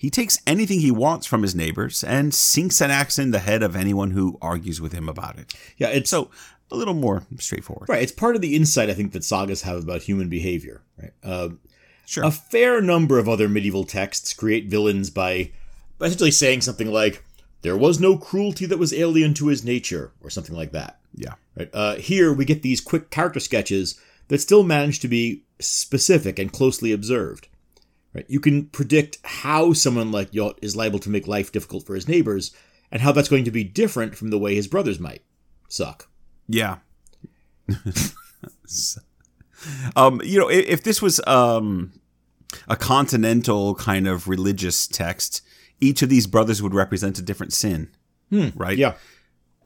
He takes anything he wants from his neighbors and sinks an axe in the head of anyone who argues with him about it. Yeah, it's So, a little more straightforward. right. It's part of the insight I think that sagas have about human behavior. Right. Uh, Sure. a fair number of other medieval texts create villains by, by essentially saying something like, "There was no cruelty that was alien to his nature," or something like that. yeah. Right. Uh, here we get these quick character sketches that still manage to be specific and closely observed. Right. You can predict how someone like Ljot is liable to make life difficult for his neighbors, and how that's going to be different from the way his brothers might suck. Yeah. um, you know, if, if this was um, a continental kind of religious text, each of these brothers would represent a different sin, right? Yeah.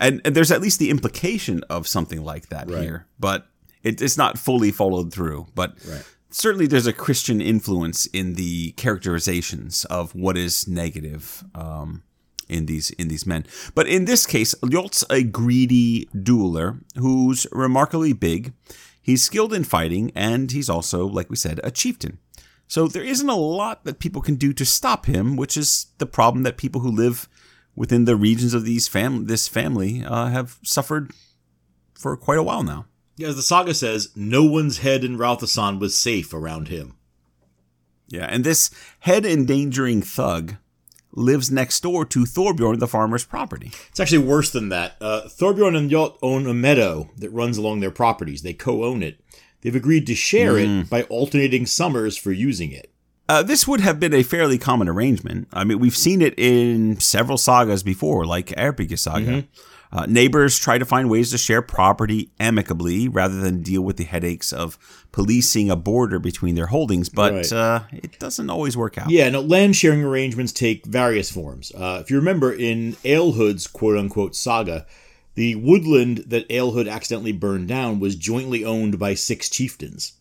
and, and there's at least the implication of something like that Right. here, but it, it's not fully followed through. But Right. Certainly, there's a Christian influence in the characterizations of what is negative um, in these in these men. But in this case, Ljot's a greedy dueler who's remarkably big. He's skilled in fighting, and he's also, like we said, a chieftain. So there isn't a lot that people can do to stop him, which is the problem that people who live within the regions of these fam- this family uh, have suffered for quite a while now. As the saga says, no one's head in Raudasand was safe around him. Yeah, and this head endangering thug lives next door to Thorbjorn, the farmer's property. It's actually worse than that. Uh, Thorbjorn and Ljot own a meadow that runs along their properties. They co-own it. They've agreed to share it by alternating summers for using it. Uh, this would have been a fairly common arrangement. I mean, we've seen it in several sagas before, like Eyrbyggja saga. Uh, neighbors try to find ways to share property amicably rather than deal with the headaches of policing a border between their holdings, but Right. uh, it doesn't always work out. Yeah, no, land sharing arrangements take various forms. Uh, if you remember in Aelhood's quote unquote saga, the woodland that Aelhood accidentally burned down was jointly owned by six chieftains.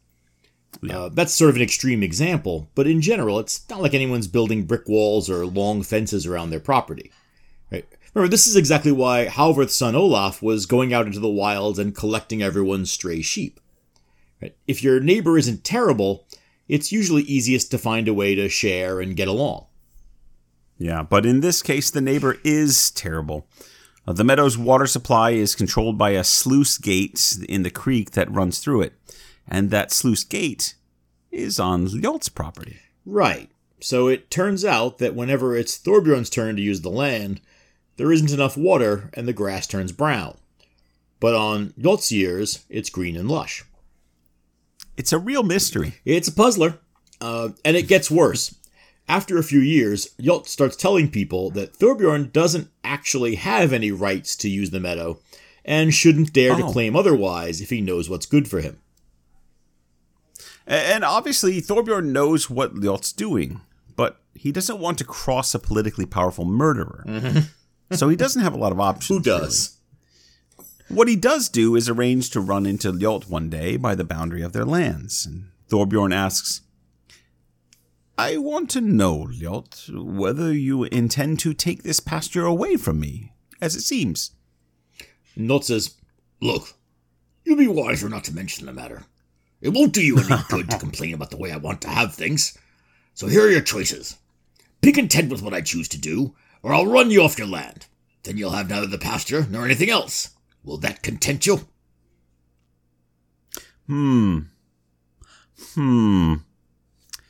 Uh, that's sort of an extreme example, but in general, it's not like anyone's building brick walls or long fences around their property. Remember, this is exactly why Halvorth's son Olaf was going out into the wilds and collecting everyone's stray sheep. Right? If your neighbor isn't terrible, it's usually easiest to find a way to share and get along. Yeah, but in this case, the neighbor is terrible. Uh, the meadow's water supply is controlled by a sluice gate in the creek that runs through it, and that sluice gate is on Ljot's property. Right. So it turns out that whenever it's Thorbjorn's turn to use the land, there isn't enough water and the grass turns brown. But on Ljot's years, it's green and lush. It's a real mystery. It's a puzzler. Uh, and it gets worse. After a few years, Ljot starts telling people that Thorbjorn doesn't actually have any rights to use the meadow and shouldn't dare to Oh. claim otherwise if he knows what's good for him. And obviously, Thorbjorn knows what Ljot's doing, but he doesn't want to cross a politically powerful murderer. So he doesn't have a lot of options. Who does? What he does do is arrange to run into Ljot one day by the boundary of their lands. And Thorbjorn asks, I want to know, Ljot, whether you intend to take this pasture away from me, as it seems. Ljot says, Look, you'd be wiser not to mention the matter. It won't do you any good to complain about the way I want to have things. So here are your choices. Be content with what I choose to do, or I'll run you off your land. Then you'll have neither the pasture nor anything else. Will that content you? Hmm. Hmm.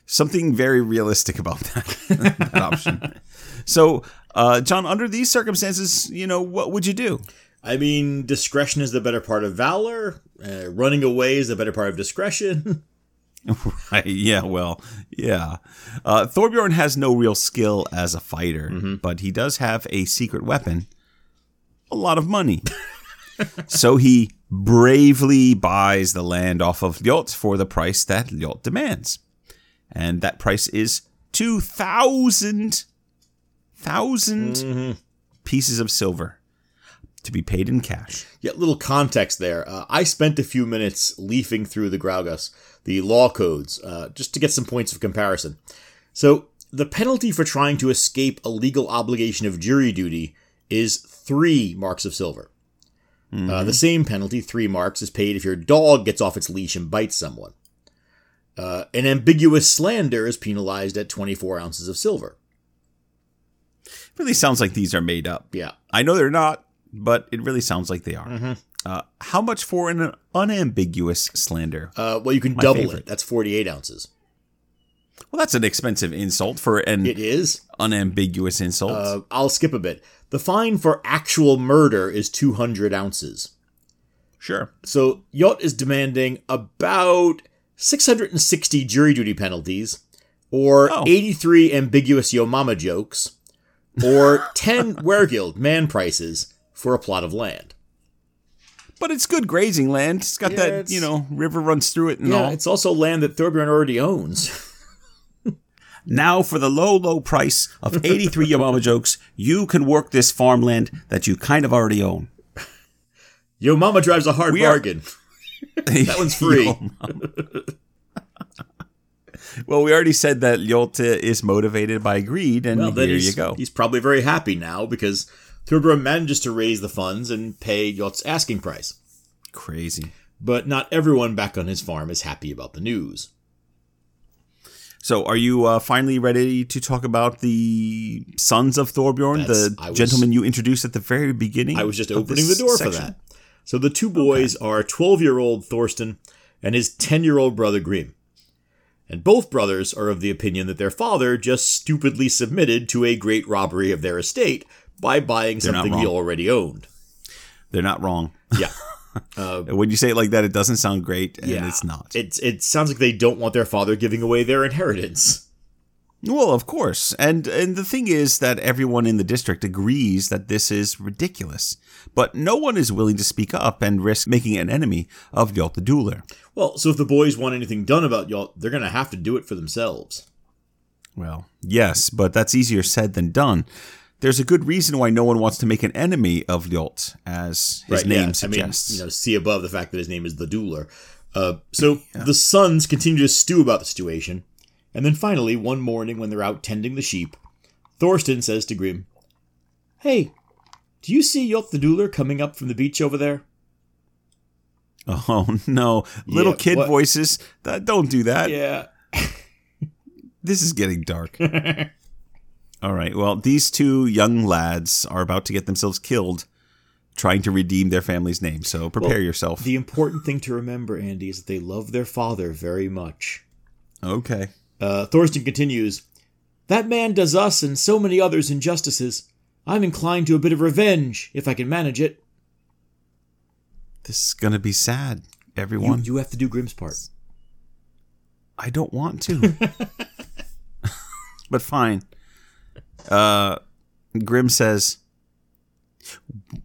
Something very realistic about that, that option. So, uh, John, under these circumstances, you know, what would you do? I mean, discretion is the better part of valor. Uh, running away is the better part of discretion. Right, yeah, well, yeah. Uh, Thorbjorn has no real skill as a fighter, but he does have a secret weapon a lot of money. so he bravely buys the land off of Ljot for the price that Ljot demands. And that price is 2,000 thousand pieces of silver to be paid in cash. Yeah, little context there. Uh, I spent a few minutes leafing through the Graugas, the law codes, uh, just to get some points of comparison. So, the penalty for trying to escape a legal obligation of jury duty is three marks of silver. Uh, the same penalty, three marks, is paid if your dog gets off its leash and bites someone. Uh, an ambiguous slander is penalized at 24 ounces of silver. It really sounds like these are made up. Yeah. I know they're not, but it really sounds like they are. Uh, how much for an unambiguous slander? Uh, well, you can double favorite. it. That's 48 ounces. Well, that's an expensive insult for an It is. unambiguous insult. Uh, I'll skip a bit. The fine for actual murder is 200 ounces. sure. So Ljot is demanding about 660 jury duty penalties, or Oh. 83 ambiguous Yo Mama jokes, or 10 Weregild man prices for a plot of land. But it's good grazing land. It's got Yeah, that, it's- you know, river runs through it and Yeah, all. it's also land that Thorbjorn already owns. Now, for the low, low price of 83 Yamama jokes, you can work this farmland that you kind of already own. Yo Mama drives a hard We are- bargain. That one's free. Well, we already said that Ljot is motivated by greed, and Well, here you go. he's probably very happy now because Thorbjorn manages to raise the funds and pay Ljot's asking price. Crazy. But not everyone back on his farm is happy about the news. So, are you uh, finally ready to talk about the sons of Thorbjorn, That's- the was- gentleman you introduced at the very beginning? I was just opening the door for that. So the two boys are 12 year old Thorsten and his 10 year old brother Grim. And both brothers are of the opinion that their father just stupidly submitted to a great robbery of their estate by buying They're something he already owned. They're not wrong. Yeah. Uh, when you say it like that, it doesn't sound great, and Yeah. it's not. It's, it sounds like they don't want their father giving away their inheritance. Well, of course. And and the thing is that everyone in the district agrees that this is ridiculous. But no one is willing to speak up and risk making an enemy of Ljot the Dueler. Well, so if the boys want anything done about y'all, they're going to have to do it for themselves. Well, yes, but that's easier said than done. There's a good reason why no one wants to make an enemy of Ljot, as his Right, name yeah. suggests. I mean, you know, see above the fact that his name is the Dueler. Uh, so the sons continue to stew about the situation, and then finally, one morning when they're out tending the sheep, Thorsten says to Grim, "Hey, do you see Ljot the Dueler coming up from the beach over there?" oh no, little Yeah, kid what- voices. That, don't do that. Yeah. This is getting dark. All right. Well, these two young lads are about to get themselves killed trying to redeem their family's name. So prepare Well, yourself. The important thing to remember, Andy, is that they love their father very much. okay. Uh, Thorsten continues, That man does us and so many others injustices. I'm inclined to a bit of revenge, if I can manage it. This is going to be sad, You, everyone. you have to do Grim's part. I don't want to. but fine. Uh, Grim says,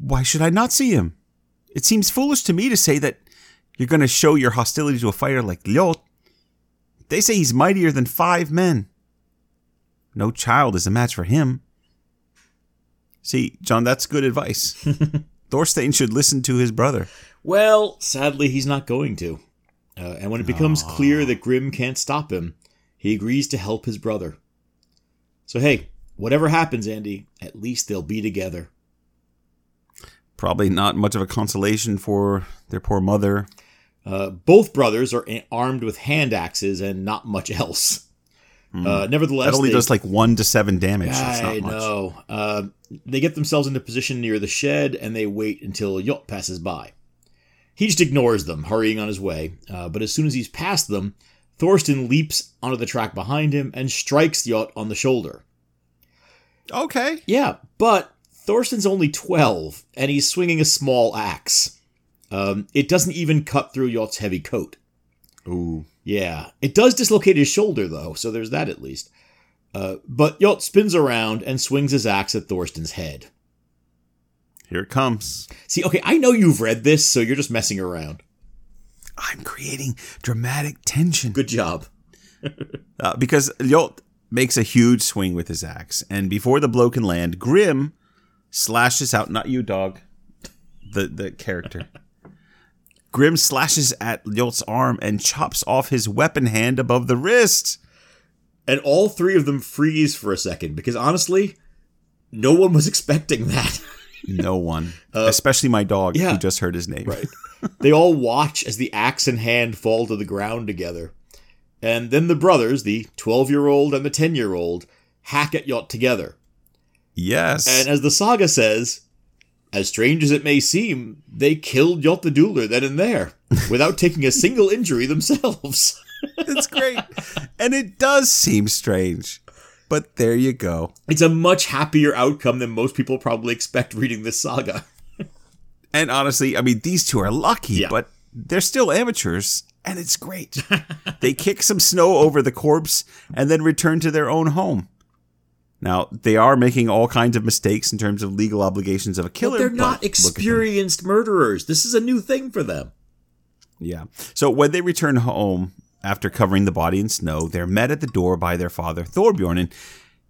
Why should I not see him? It seems foolish to me to say that you're going to show your hostility to a fighter like Ljot. They say he's mightier than five men. No child is a match for him. See, John, that's good advice. Thorstein should listen to his brother. Well, sadly, he's not going to. Uh, and when it becomes clear that Grim can't stop him, he agrees to help his brother. So, hey, whatever happens, Andy, at least they'll be together. Probably not much of a consolation for their poor mother. Uh, both brothers are armed with hand axes and not much else. Uh, nevertheless, That only they- does like one to seven damage. I not much. know. Uh, they get themselves into position near the shed and they wait until Ljot passes by. He just ignores them, hurrying on his way. Uh, but as soon as he's past them, Thorsten leaps onto the track behind him and strikes Ljot on the shoulder. Okay. Yeah, but Thorsten's only 12 and he's swinging a small axe. Um, it doesn't even cut through Ljot's heavy coat. Ooh. Yeah, it does dislocate his shoulder though, so there's that at least. Uh, but Ljot spins around and swings his axe at Thorsten's head. Here it comes. See, okay, I know you've read this, so you're just messing around. I'm creating dramatic tension. Good job. Uh, because Ljot makes a huge swing with his axe, and before the blow can land, Grim slashes out. Not you, dog. The the character. Grim slashes at Ljot's arm and chops off his weapon hand above the wrist. And all three of them freeze for a second because honestly, no one was expecting that. No one, uh, especially my dog, yeah. who just heard his name. right. They all watch as the axe and hand fall to the ground together. And then the brothers, the 12 year old and the 10 year old, hack at Ljot together. Yes. And as the saga says, as strange as it may seem, they killed Ljot the Dueler then and there, without taking a single injury themselves. it's great. and it does seem strange. But there you go. It's a much happier outcome than most people probably expect reading this saga. And honestly, I mean, these two are lucky, Yeah. but they're still amateurs, and it's great. they kick some snow over the corpse and then return to their own home. Now, they are making all kinds of mistakes in terms of legal obligations of a killer. But they're not them. experienced murderers. This is a new thing for them. Yeah. So when they return home after covering the body in snow, they're met at the door by their father, Thorbjorn, and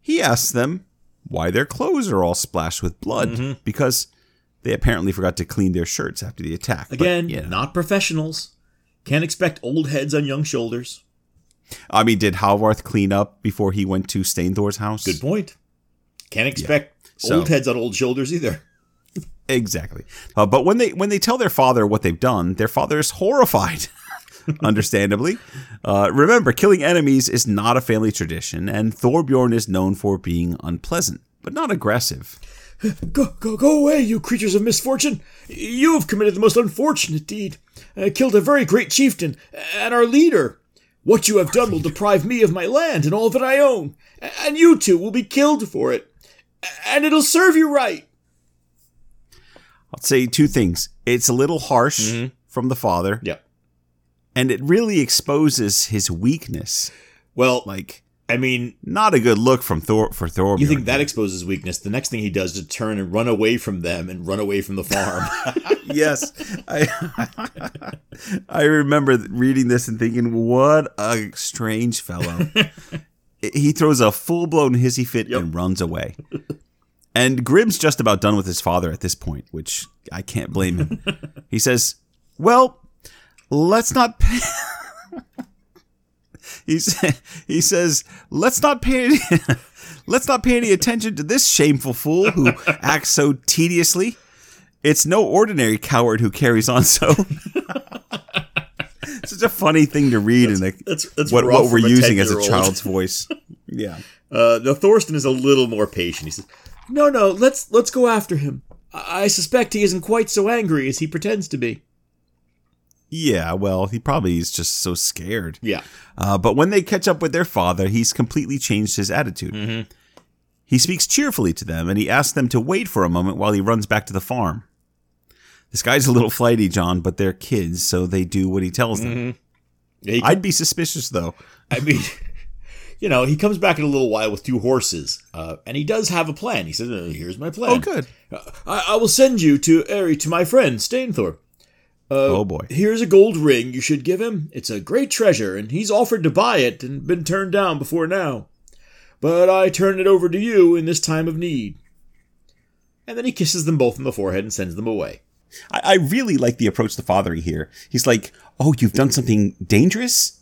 he asks them why their clothes are all splashed with blood Mm-hmm. because they apparently forgot to clean their shirts after the attack. But, Again, know. not professionals. Can't expect old heads on young shoulders. I mean, did Halvarth clean up before he went to Steinthor's house? Good point. Can't expect So- old heads on old shoulders either. Exactly. Uh, but when they when they tell their father what they've done, their father is horrified. Understandably, uh, remember, killing enemies is not a family tradition, and Thorbjorn is known for being unpleasant, but not aggressive. Go, go, go away, you creatures of misfortune! You have committed the most unfortunate deed, uh, killed a very great chieftain and our leader. What you have done will deprive me of my land and all that I own, and you two will be killed for it. And it'll serve you right. I'll say two things. It's a little harsh from the father, Yep. and it really exposes his weakness. Well, Like, I mean, not a good look from Thor for Thorbjorn. you think that exposes weakness. The next thing he does is turn and run away from them and run away from the farm. yes. I, I remember reading this and thinking, what a strange fellow. he throws a full blown hissy fit and runs away. And Grim's just about done with his father at this point, which I can't blame him. He says, Well, let's not pay. He, he says, Let's not pay any. Let's not pay any attention to this shameful fool who acts so tediously. It's no ordinary coward who carries on so. Such a funny thing to read in a, that's that's what, what we're using as a child's voice. Yeah. Uh, now Thorsten is a little more patient. He says, No, no, let's let's go after him. I suspect he isn't quite so angry as he pretends to be. Yeah, well, he probably is just so scared. "Yeah, Uh, but when they catch up with their father, he's completely changed his attitude. Mm-hmm. He speaks cheerfully to them and he asks them to wait for a moment while he runs back to the farm. This guy's a little flighty, John, but they're kids, so they do what he tells them. Mm-hmm. Yeah, he I'd be suspicious, though. I mean, you know, he comes back in a little while with two horses, uh, and he does have a plan. He says, uh, "Here's my plan. Oh, good. I, I will send you to Eyri to my friend Steinthor. oh, boy. Here's a gold ring you should give him. It's a great treasure, and he's offered to buy it and been turned down before now. But I turn it over to you in this time of need." And then he kisses them both on the forehead and sends them away. I, I really like the approach to Father here. He's like, Oh, you've done something dangerous?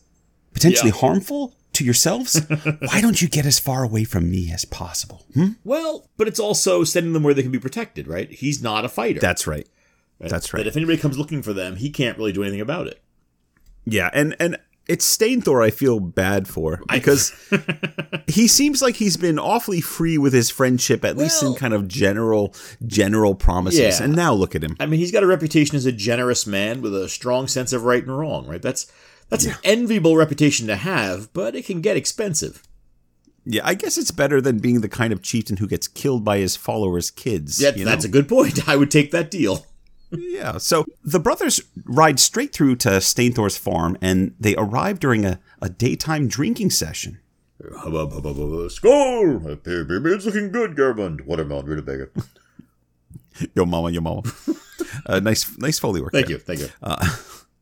Potentially Yeah. harmful to yourselves? Why don't you get as far away from me as possible? Hmm? Well, but it's also sending them where they can be protected, right? He's not a fighter. That's right. That's right. That if anybody comes looking for them, he can't really do anything about it. Yeah, and and it's Steinthor I feel bad for because he seems like he's been awfully free with his friendship, at least in kind of general general promises. Yeah. And now look at him. I mean, he's got a reputation as a generous man with a strong sense of right and wrong, right? That's that's an enviable reputation to have, but it can get expensive. Yeah, I guess it's better than being the kind of chieftain who gets killed by his followers' kids. Yeah, you know? that's a good point. I would take that deal. Yeah, so the brothers ride straight through to Steinthor's farm and they arrive during a, a daytime drinking session. Hubba. Skull! Beer's looking good, Germund. Watermelon, rutabaga. Yo mama, yo mama. uh, nice nice foley work. Thank there. you, thank you.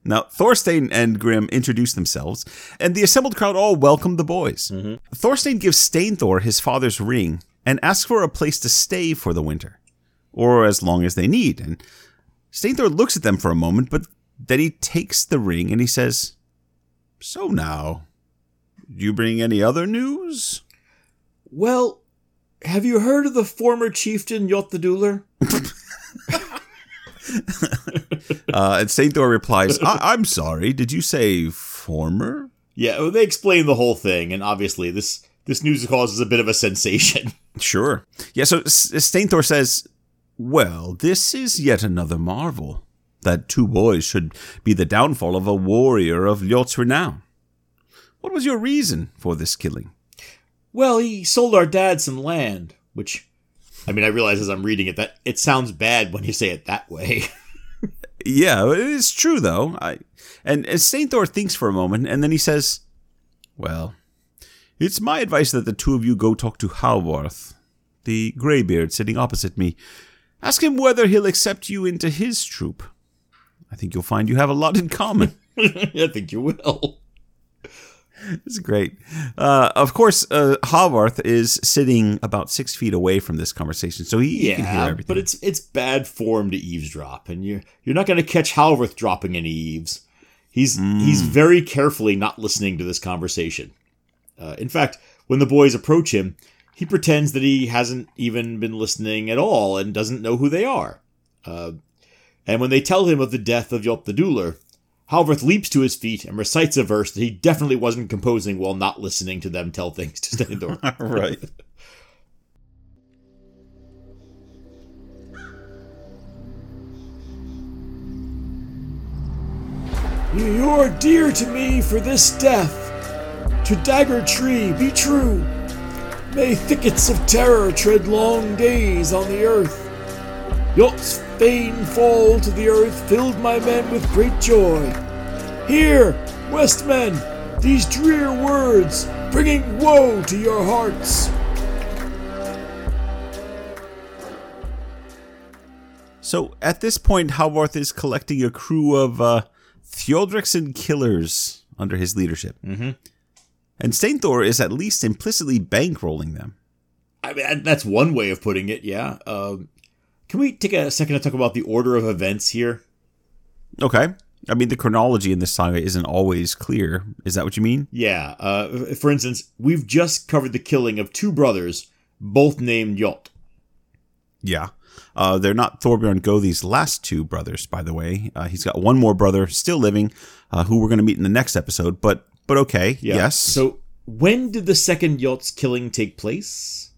Now, Thorstein and Grim introduce themselves, and the assembled crowd all welcome the boys. Thorstein gives Steinthor his father's ring and asks for a place to stay for the winter, or as long as they need. And Steinthor looks at them for a moment, but then he takes the ring and he says, So now, do you bring any other news? Well, have you heard of the former chieftain Ljot the Dueler? Uh, and Steinthor replies, I- I'm sorry, did you say former? Yeah, well, they explain the whole thing, and obviously this this news causes a bit of a sensation. Sure. Yeah, so S- Steinthor says, Well, this is yet another marvel. That two boys should be the downfall of a warrior of Ljot's renown. What was your reason for this killing? Well, he sold our dad some land, which, I mean, I realize as I'm reading it that it sounds bad when you say it that way. Yeah, it is true, though. I, and and Thor thinks for a moment, and then he says, Well, it's my advice that the two of you go talk to Halworth, the greybeard sitting opposite me. Ask him whether he'll accept you into his troop. I think you'll find you have a lot in common. I think you will. It's great. Uh, of course, uh, Havarth is sitting about six feet away from this conversation, so he, he can hear everything. but it's it's bad form to eavesdrop, and you're you're not going to catch Halworth dropping any eaves. He's he's very carefully not listening to this conversation. Uh, in fact, when the boys approach him, he pretends that he hasn't even been listening at all and doesn't know who they are. Uh, and when they tell him of the death of Ljot the Dueler, Halvarth leaps to his feet and recites a verse that he definitely wasn't composing while not listening to them tell things to Steinthor. right. You're dear to me for this death. To Dagger Tree, be true. May thickets of terror tread long days on the earth. Ljot's fane fall to the earth filled my men with great joy. Hear, Westmen, these drear words, bringing woe to your hearts. So at this point, Halvarth is collecting a crew of uh, Theodrixon killers under his leadership. Mm-hmm. And Steinthor is at least implicitly bankrolling them. I mean, that's one way of putting it, yeah. Um, can we take a second to talk about the order of events here? Okay. I mean, the chronology in this saga isn't always clear. Is that what you mean? Yeah. Uh, for instance, we've just covered the killing of two brothers, both named Ljot. Yeah. Uh, they're not Thorbjorn Gothi's last two brothers, by the way. Uh, he's got one more brother still living, uh, who we're going to meet in the next episode. But but okay, Yeah. yes. So when did the second Ljot's killing take place?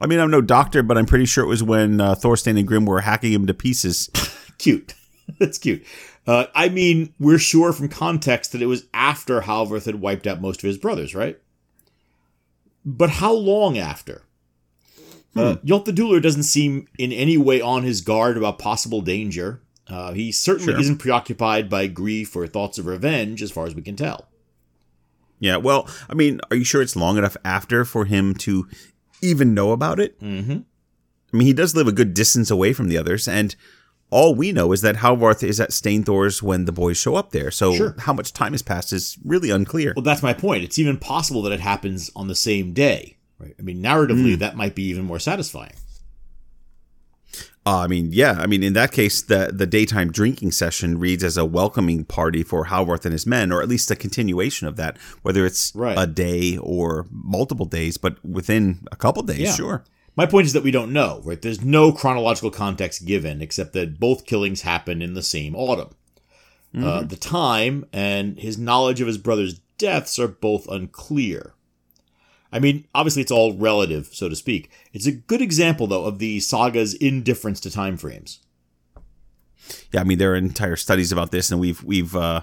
I mean, I'm no doctor, but I'm pretty sure it was when uh, Thorstein and Grim were hacking him to pieces. Cute. That's cute. Uh, I mean, we're sure from context that it was after Halvorth had wiped out most of his brothers, right? But how long after? Uh, Ljot the Dueler doesn't seem in any way on his guard about possible danger. Uh, he certainly Sure. isn't preoccupied by grief or thoughts of revenge, as far as we can tell. Yeah, well, I mean, are you sure it's long enough after for him to even know about it? Mm-hmm. I mean, he does live a good distance away from the others, and all we know is that Halvarth is at Steinthor's when the boys show up there. So Sure. how much time has passed is really unclear. Well, that's my point. It's even possible that it happens on the same day, right? I mean, narratively, that might be even more satisfying. Uh, I mean, yeah, I mean, in that case, the the daytime drinking session reads as a welcoming party for Halvarth and his men, or at least a continuation of that, whether it's Right. a day or multiple days, but within a couple days, Yeah. sure. My point is that we don't know, right? There's no chronological context given except that both killings happen in the same autumn. Uh, the time and his knowledge of his brother's deaths are both unclear. I mean, obviously, it's all relative, so to speak. It's a good example, though, of the saga's indifference to time frames. Yeah, I mean, there are entire studies about this, and we've we've uh,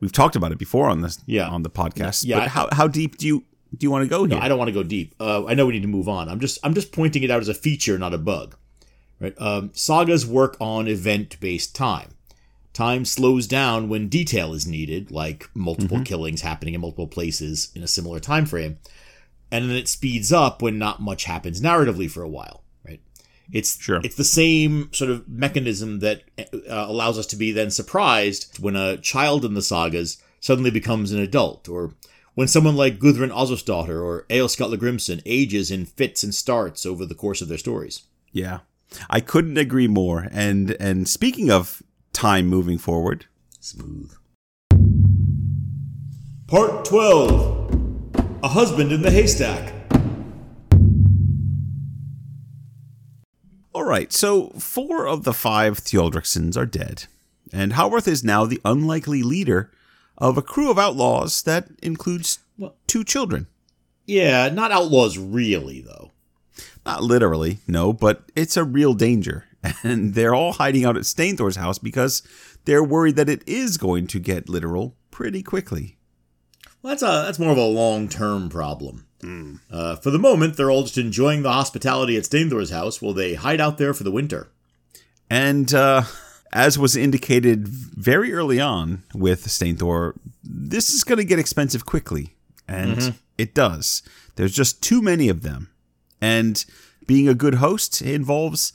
we've talked about it before on this Yeah. on the podcast. Yeah, but how how deep do you do you want to go here? No, I don't want to go deep. Uh, I know we need to move on. I'm just I'm just pointing it out as a feature, not a bug. Right? Um, sagas work on event-based time. Time slows down when detail is needed, like multiple killings happening in multiple places in a similar time frame, and then it speeds up when not much happens narratively for a while. Right? It's Sure. It's the same sort of mechanism that uh, allows us to be then surprised when a child in the sagas suddenly becomes an adult, or when someone like Gudrun Osvifsdottir or Eoskatla Grimson ages in fits and starts over the course of their stories. yeah, I couldn't agree more. And and speaking of time moving forward, Smooth. Part 12 A Husband in the Haystack. All right, so four of the five Theodricsons are dead, and Howarth is now the unlikely leader of a crew of outlaws that includes two children. Yeah, not outlaws really, though. Not literally, no, but it's a real danger. And they're all hiding out at Steinthor's house because they're worried that it is going to get literal pretty quickly. Well, that's a that's more of a long term problem. Uh, for the moment, they're all just enjoying the hospitality at Steinthor's house while they hide out there for the winter. And uh, as was indicated very early on with Steinthor, this is going to get expensive quickly. And it does. There's just too many of them. And being a good host involves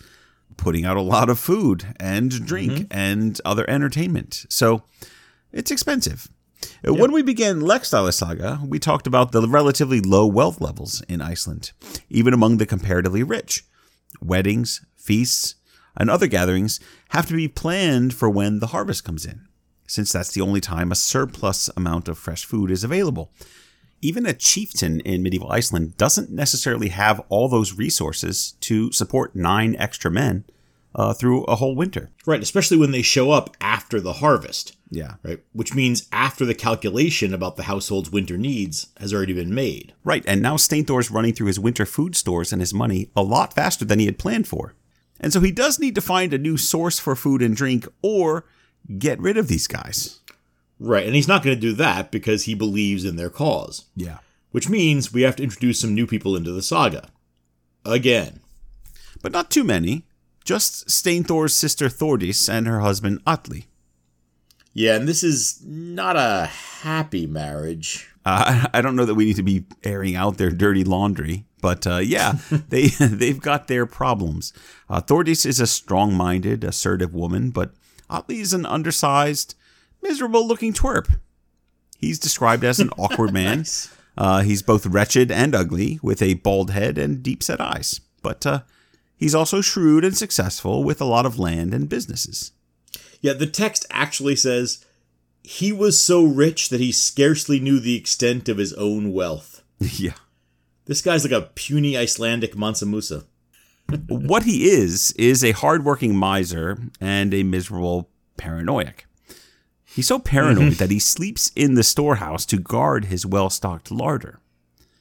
putting out a lot of food and drink and other entertainment. So it's expensive. Uh, When we began Laxdaela Saga, we talked about the relatively low wealth levels in Iceland, even among the comparatively rich. Weddings, feasts, and other gatherings have to be planned for when the harvest comes in, since that's the only time a surplus amount of fresh food is available. Even a chieftain in medieval Iceland doesn't necessarily have all those resources to support nine extra men uh, through a whole winter. Right, especially when they show up after the harvest, Yeah. right? Which means after the calculation about the household's winter needs has already been made. Right, and now Steinthor's running through his winter food stores and his money a lot faster than he had planned for. And so he does need to find a new source for food and drink or get rid of these guys. Right, and he's not going to do that because he believes in their cause. Yeah. Which means we have to introduce some new people into the saga. Again. But not too many. Just Steinthor's sister Thordis and her husband Atli. Yeah, and this is not a happy marriage. Uh, I don't know that we need to be airing out their dirty laundry, but uh, yeah, they they've got their problems. Uh, Thordis is a strong-minded, assertive woman, but Atli is an undersized, miserable-looking twerp. He's described as an awkward man. Nice. Uh, he's both wretched and ugly, with a bald head and deep-set eyes. But uh, he's also shrewd and successful, with a lot of land and businesses. Yeah, the text actually says he was so rich that he scarcely knew the extent of his own wealth. yeah. This guy's like a puny Icelandic Mansa Musa. what he is is a hardworking miser and a miserable paranoiac. He's so paranoid mm-hmm. that he sleeps in the storehouse to guard his well-stocked larder.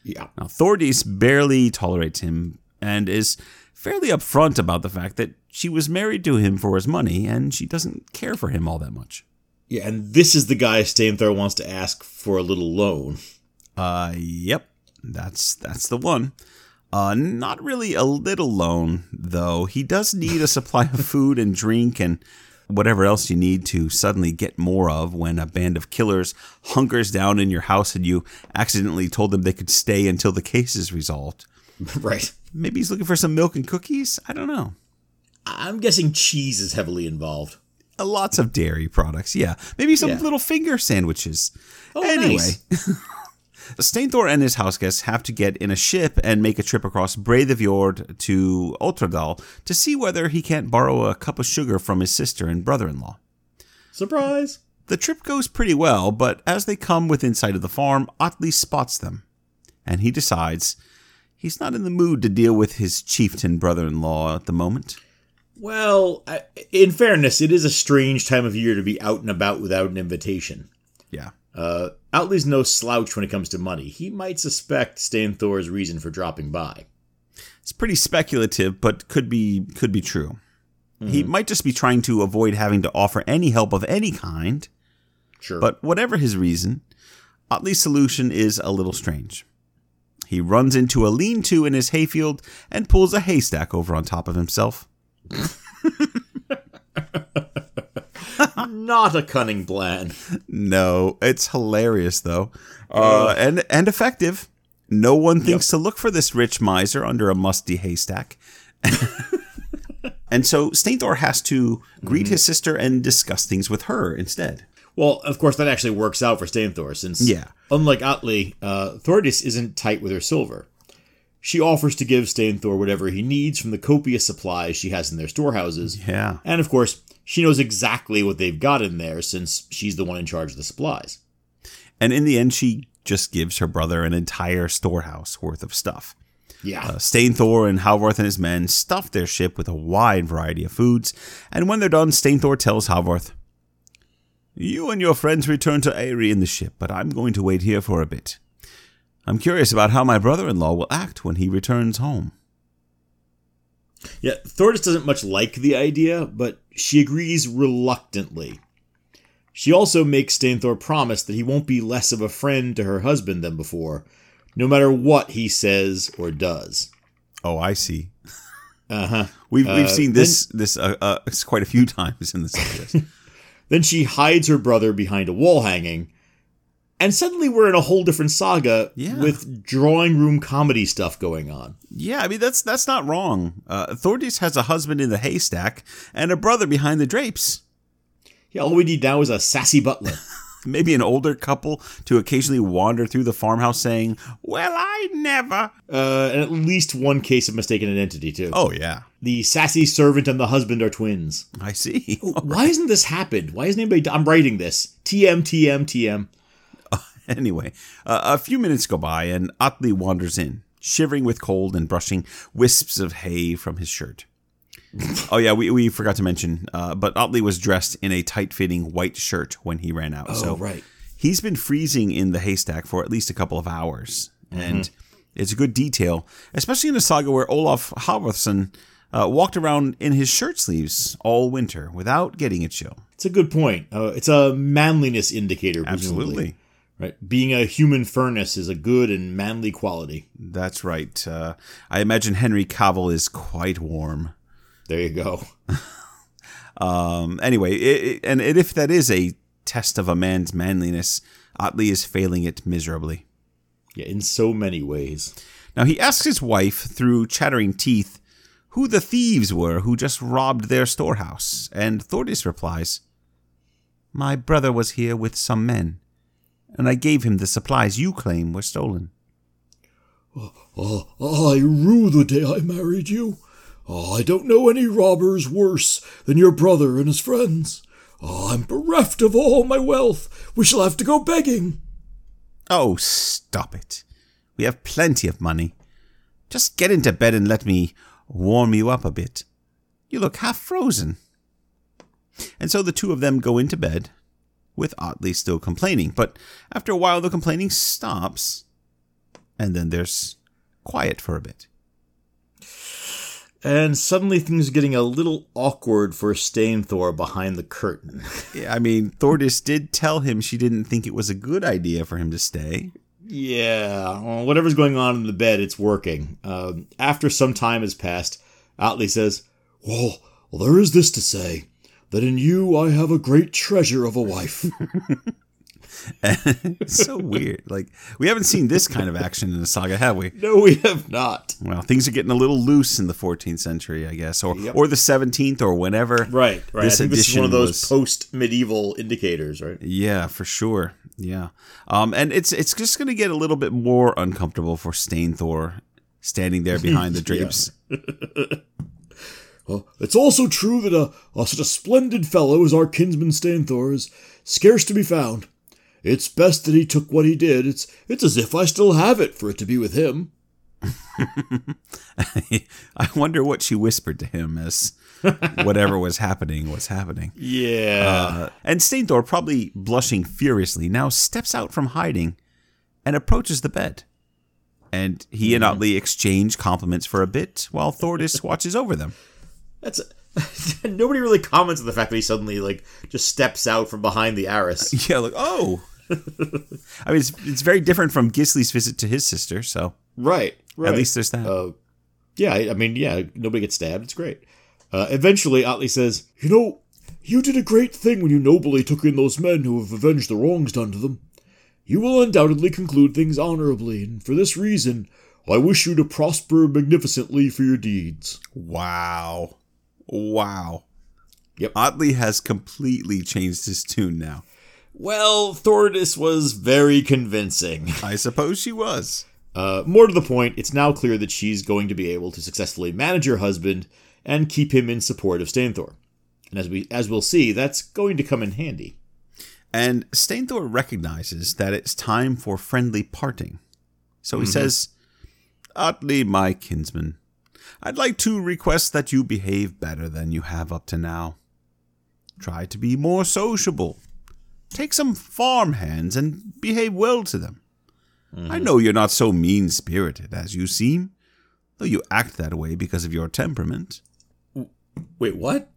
Yeah. Now, Thordis barely tolerates him and is fairly upfront about the fact that she was married to him for his money and she doesn't care for him all that much. Yeah, and this is the guy Steinthor wants to ask for a little loan. Uh, yep, that's that's the one. Uh, not really a little loan though. He does need a supply of food and drink and whatever else you need to suddenly get more of when a band of killers hunkers down in your house and you accidentally told them they could stay until the case is resolved. right. Maybe he's looking for some milk and cookies. I don't know. I'm guessing cheese is heavily involved. Uh, lots of dairy products. Yeah, maybe some Yeah. little finger sandwiches. Oh, anyway, nice. Steinthor and his house guests have to get in a ship and make a trip across Breidafjord to Otradal to see whether he can't borrow a cup of sugar from his sister and brother-in-law. Surprise. The trip goes pretty well, but as they come within sight of the farm, Atli spots them, and he decides he's not in the mood to deal with his chieftain brother-in-law at the moment. Well, I, in fairness, it is a strange time of year to be out and about without an invitation. Yeah. Uh, Atli's no slouch when it comes to money. He might suspect Steinthor's reason for dropping by. It's pretty speculative, but could be could be true. He might just be trying to avoid having to offer any help of any kind, Sure. but whatever his reason, Atli's solution is a little strange. He runs into a lean-to in his hayfield and pulls a haystack over on top of himself. not a cunning plan. No, it's hilarious though, uh, and and effective. No one thinks to look for this rich miser under a musty haystack. and so Steinthor has to greet his sister and discuss things with her instead. Well, of course, that actually works out for Steinthor, since, Yeah. unlike Atli, uh, Thordis isn't tight with her silver. She offers to give Steinthor whatever he needs from the copious supplies she has in their storehouses. Yeah. And of course, she knows exactly what they've got in there since she's the one in charge of the supplies. And in the end, she just gives her brother an entire storehouse worth of stuff. Yeah. Uh, Steinthor and Halvorth and his men stuff their ship with a wide variety of foods, and when they're done, Steinthor tells Halvorth, You and your friends return to Eyri in the ship, but I'm going to wait here for a bit. I'm curious about how my brother in law will act when he returns home. Yeah, Thordis doesn't much like the idea, but she agrees reluctantly. She also makes Steinthor promise that he won't be less of a friend to her husband than before, no matter what he says or does. Oh, I see. Uh huh. We've, we've Uh, seen this this uh, uh, quite a few times in the series. Then she hides her brother behind a wall hanging, and suddenly we're in a whole different saga Yeah. with drawing room comedy stuff going on. yeah, I mean that's that's not wrong. Uh, Thordis has a husband in the haystack and a brother behind the drapes. Yeah, all we need now is a sassy butler. Maybe an older couple to occasionally wander through the farmhouse saying, Well, I never. uh, and at least one case of mistaken identity, too. Oh, yeah. The sassy servant and the husband are twins. I see. Why hasn't this happened? Why hasn't anybody? I'm writing this. TM, TM, TM. anyway, uh, a few minutes go by and Atli wanders in, shivering with cold and brushing wisps of hay from his shirt. oh, yeah, we, we forgot to mention, uh, but Atli was dressed in a tight fitting white shirt when he ran out. so Oh, right. he's been freezing in the haystack for at least a couple of hours. And it's a good detail, especially in a saga where Olaf Halvordsson uh, walked around in his shirt sleeves all winter without getting a chill. It's a good point. Uh, it's a manliness indicator, presumably. Absolutely. Right. Being a human furnace is a good and manly quality. That's right. Uh, I imagine Henry Cavill is quite warm. There you go. Um, anyway, it, it- and if that is a test of a man's manliness, Atli is failing it miserably. Yeah, in so many ways. Now he asks his wife through chattering teeth who the thieves were who just robbed their storehouse, and Thordis replies, My brother was here with some men, and I gave him the supplies you claim were stolen. Ah, I rue the day I married you. Ah, I don't know any robbers worse than your brother and his friends. Ah, I'm bereft of all my wealth. We shall have to go begging. Oh, stop it. We have plenty of money. Just get into bed and let me warm you up a bit. You look half frozen. And so the two of them go into bed, with Atli still complaining. But after a while, the complaining stops, and then there's quiet for a bit. And suddenly things are getting a little awkward for Steinthor behind the curtain. Yeah, I mean, Thordis did tell him she didn't think it was a good idea for him to stay. yeah, well, whatever's going on in the bed, it's working. Um, after some time has passed, Atli says, Well, well, there is this to say that in you I have a great treasure of a wife. so weird. Like, we haven't seen this kind of action in a saga, have we? No, we have not. Well, things are getting a little loose in the 14th century, I guess, or or the 17th, or whenever. Right, right. This this is one of those was- post medieval indicators, right? Yeah, for sure. Yeah, um, and it's it's just going to get a little bit more uncomfortable for Steinthor standing there behind the drapes. Uh, it's also true that a, a such a splendid fellow as our kinsman Steinthor is scarce to be found. It's best that he took what he did. It's it's as if I still have it for it to be with him. I wonder what she whispered to him as whatever was happening was happening. Yeah. Uh, and Steinthor, probably blushing furiously, now steps out from hiding and approaches the bed. And he and Atli exchange compliments for a bit while Thordis watches over them. That's nobody really comments on the fact that he suddenly like just steps out from behind the arras. Yeah, like, oh. I mean, it's, it's very different from Gisli's visit to his sister, so right, right. at least there's that. Uh, yeah, I I mean, yeah, nobody gets stabbed. It's great. Uh, eventually, Atli says, You know, you did a great thing when you nobly took in those men who have avenged the wrongs done to them. You will undoubtedly conclude things honorably, and for this reason, I wish you to prosper magnificently for your deeds. wow. Wow. Yep. Atli has completely changed his tune now. "Well, Thordis was very convincing." I suppose she was. Uh, more to the point, it's now clear that she's going to be able to successfully manage her husband and keep him in support of Steinthor. And as we as we'll see, that's going to come in handy. And Steinthor recognizes that it's time for friendly parting. So he says, Atli, my kinsman, I'd like to request that you behave better than you have up to now. Try to be more sociable. Take some farm hands and behave well to them. I know you're not so mean spirited as you seem, though you act that way because of your temperament. Wait, what?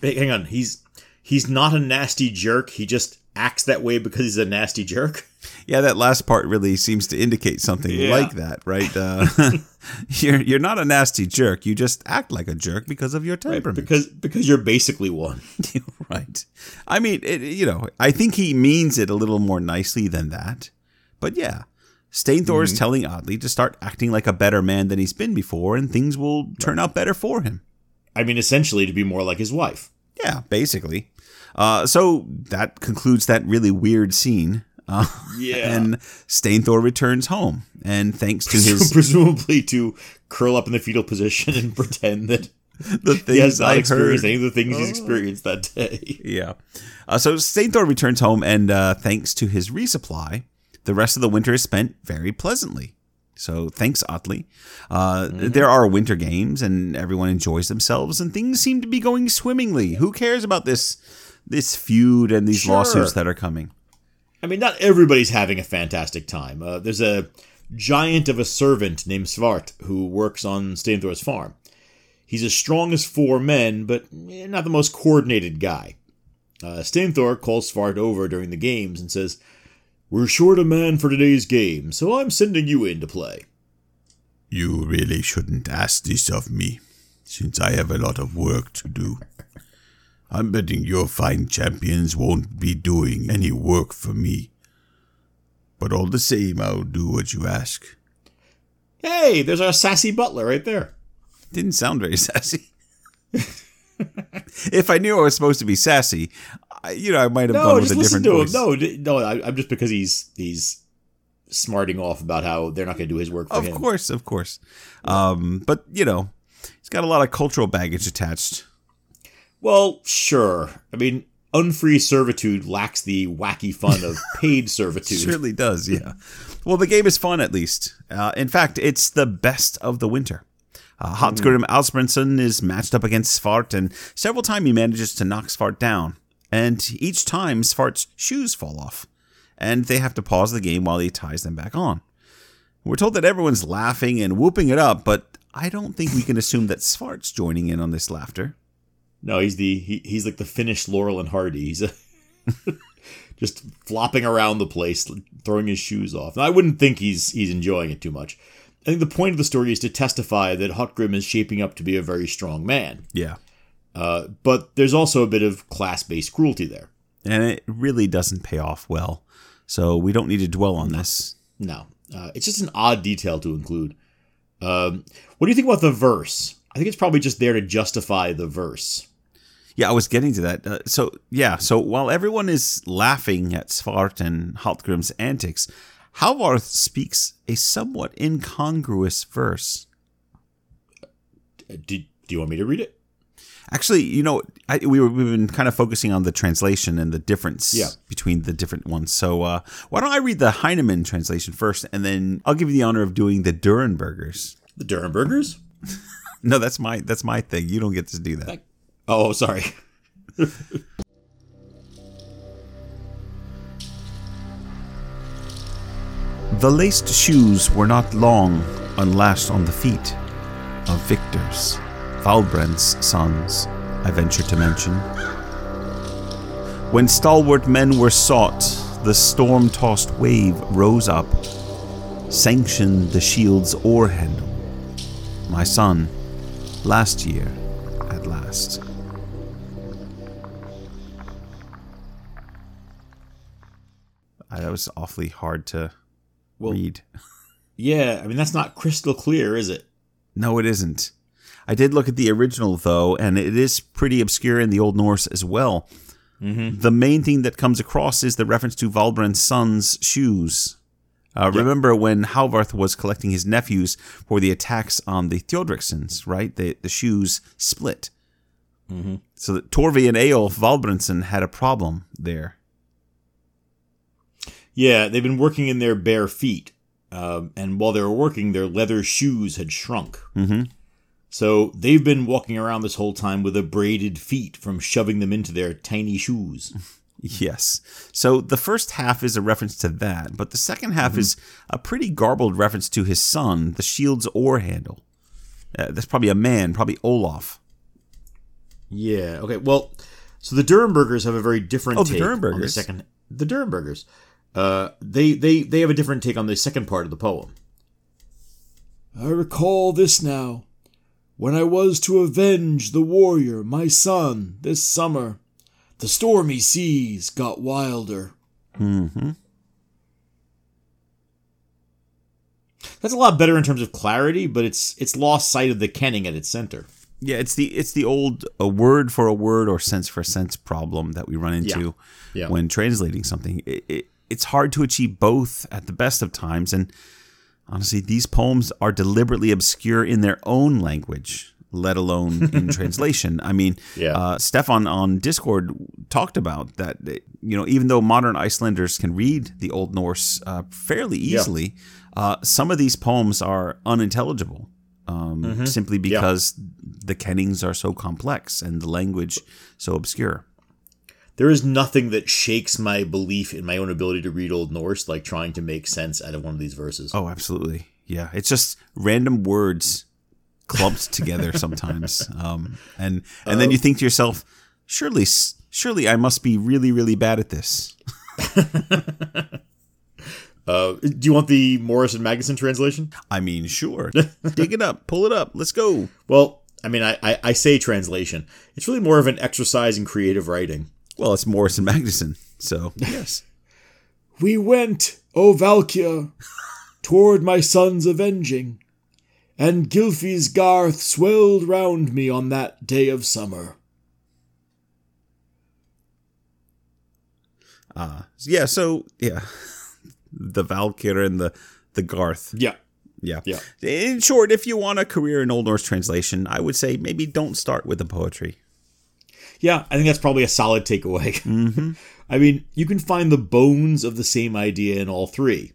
Hang on. He's he's not a nasty jerk. He just acts that way because he's a nasty jerk. Yeah, that last part really seems to indicate something Yeah. like that, right? Uh, you're you're not a nasty jerk. You just act like a jerk because of your temperament. Because because you're basically one. right. I mean, it, you know, I think he means it a little more nicely than that. But yeah, Steinthor is telling Atli to start acting like a better man than he's been before, and things will turn out better for him. I mean, essentially to be more like his wife. Yeah, basically. Uh, so that concludes that really weird scene. Uh, Yeah. And Steinthor returns home, and thanks to his presumably to curl up in the fetal position and pretend that the he has things not I experienced heard. any of the things he's experienced that day. Yeah. Uh, so Steinthor returns home, and uh, thanks to his resupply, the rest of the winter is spent very pleasantly. So thanks, Atli. Uh, There are winter games, and everyone enjoys themselves, and things seem to be going swimmingly. Who cares about this this feud and these Sure. lawsuits that are coming? I mean, not everybody's having a fantastic time. Uh, there's a giant of a servant named Svart who works on Steinthor's farm. He's as strong as four men, but eh, not the most coordinated guy. Uh, Steinthor calls Svart over during the games and says, We're short a man for today's game, so I'm sending you in to play. You really shouldn't ask this of me, since I have a lot of work to do. I'm betting your fine champions won't be doing any work for me. But all the same, I'll do what you ask. Hey, there's our sassy butler right there. Didn't sound very sassy. if I knew I was supposed to be sassy, I, you know, I might have No, gone with a different to voice. him. No, no, I, I'm just because he's he's smarting off about how they're not going to do his work for Of him. course, of course. Um, but you know, he's got a lot of cultural baggage attached. Well, sure. I mean, unfree servitude lacks the wacky fun of paid servitude. Surely does, yeah. Well, the game is fun at least. Uh, in fact, it's the best of the winter. Uh, Hotgrim Alsbranson is matched up against Svart, and several times he manages to knock Svart down. And each time, Svart's shoes fall off, and they have to pause the game while he ties them back on. We're told that everyone's laughing and whooping it up, but I don't think we can assume that Svart's joining in on this laughter. No, he's the he, he's like the Finnish Laurel and Hardy. He's a, just flopping around the place, throwing his shoes off. Now, I wouldn't think he's he's enjoying it too much. I think the point of the story is to testify that Hotgrim is shaping up to be a very strong man. Yeah. Uh, but there's also a bit of class-based cruelty there. And it really doesn't pay off well. So we don't need to dwell on this. No, uh, it's just an odd detail to include. Um, what do you think about the verse? I think it's probably just there to justify the verse. Yeah, I was getting to that. Uh, so, yeah, so while everyone is laughing at Svart and Haltgrim's antics, Halvarth speaks a somewhat incongruous verse. Uh, Do, do you want me to read it? Actually, you know, I, we were, we've been kind of focusing on the translation and the difference Yeah. between the different ones. So, uh, why don't I read the Heinemann translation first, and then I'll give you the honor of doing the Durrenbergers. The Durrenbergers? No, that's my that's my thing. You don't get to do that. Oh, sorry. The laced shoes were not long unlashed on the feet of victors, Valbrand's sons, I venture to mention. When stalwart men were sought, the storm tossed wave rose up, sanctioned the shield's oar handle. My son, last year, at last. I, that was awfully hard to Well- read. Yeah, I mean that's not crystal clear, is it? No, it isn't. I did look at the original though, and it is pretty obscure in the Old Norse as well. Mm-hmm. The main thing that comes across is the reference to Valbrand's son's shoes. Uh, Remember when Halvarth was collecting his nephews for the attacks on the Theodricsons, right? The, the shoes split. So that Torvi and Eyjolf Valbrandsson had a problem there. Yeah, they've been working in their bare feet, um, and while they were working, their leather shoes had shrunk. Mm-hmm. So they've been walking around this whole time with abraded feet from shoving them into their tiny shoes. Yes. So the first half is a reference to that, but the second half is a pretty garbled reference to his son, the shield's oar handle. Uh, that's probably a man, probably Olaf. yeah. Okay. Well, so the Durrenbergers have a very different Oh, the take on the second. The Durrenbergers. Uh, they they they have a different take on the second part of the poem. I recall this now. When I was to avenge the warrior, my son, this summer, the stormy seas got wilder. Mm-hmm. That's a lot better in terms of clarity, but it's it's lost sight of the kenning at its center. Yeah, it's the it's the old a word for a word or sense for sense problem that we run into Yeah. when translating something. It, it, it's hard to achieve both at the best of times, and honestly, these poems are deliberately obscure in their own language, let alone in translation. I mean, Yeah. uh, Stefan on Discord talked about that. You know, even though modern Icelanders can read the Old Norse uh, fairly easily, uh, some of these poems are unintelligible. Um, Simply because the kennings are so complex and the language so obscure. There is nothing that shakes my belief in my own ability to read Old Norse like trying to make sense out of one of these verses. Oh, absolutely. Yeah. It's just random words clumped together sometimes. Um, and and then you think to yourself, surely, surely I must be really, really bad at this. Uh, do you want the Morrison Magnusson translation? I mean, sure. Dig it up, pull it up, let's go. Well, I mean, I, I, I say translation. It's really more of an exercise in creative writing. Well, it's Morrison Magnusson, so yes. We went, O Valkyr, toward my son's avenging, and Gylfi's garth swelled round me on that day of summer. Uh, yeah, so yeah, the Valkyr and the the Garth. Yeah. Yeah. Yeah. In short, if you want a career in Old Norse translation, I would say maybe don't start with the poetry. Yeah, I think that's probably a solid takeaway. I mean, you can find the bones of the same idea in all three.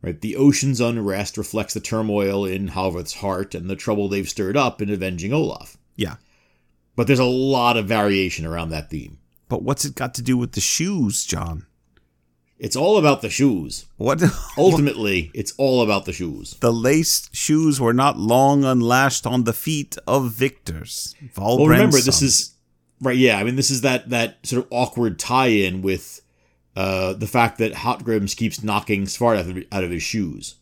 Right? The ocean's unrest reflects the turmoil in Halvard's heart and the trouble they've stirred up in avenging Olaf. Yeah. But there's a lot of variation around that theme. But what's it got to do with the shoes, John? It's all about the shoes. What? Ultimately, it's all about the shoes. the laced shoes were not long unlashed on the feet of victors. Well, remember, this is right. Yeah, I mean, this is that that sort of awkward tie-in with uh, the fact that Hotgrims keeps knocking Svart out of, out of his shoes.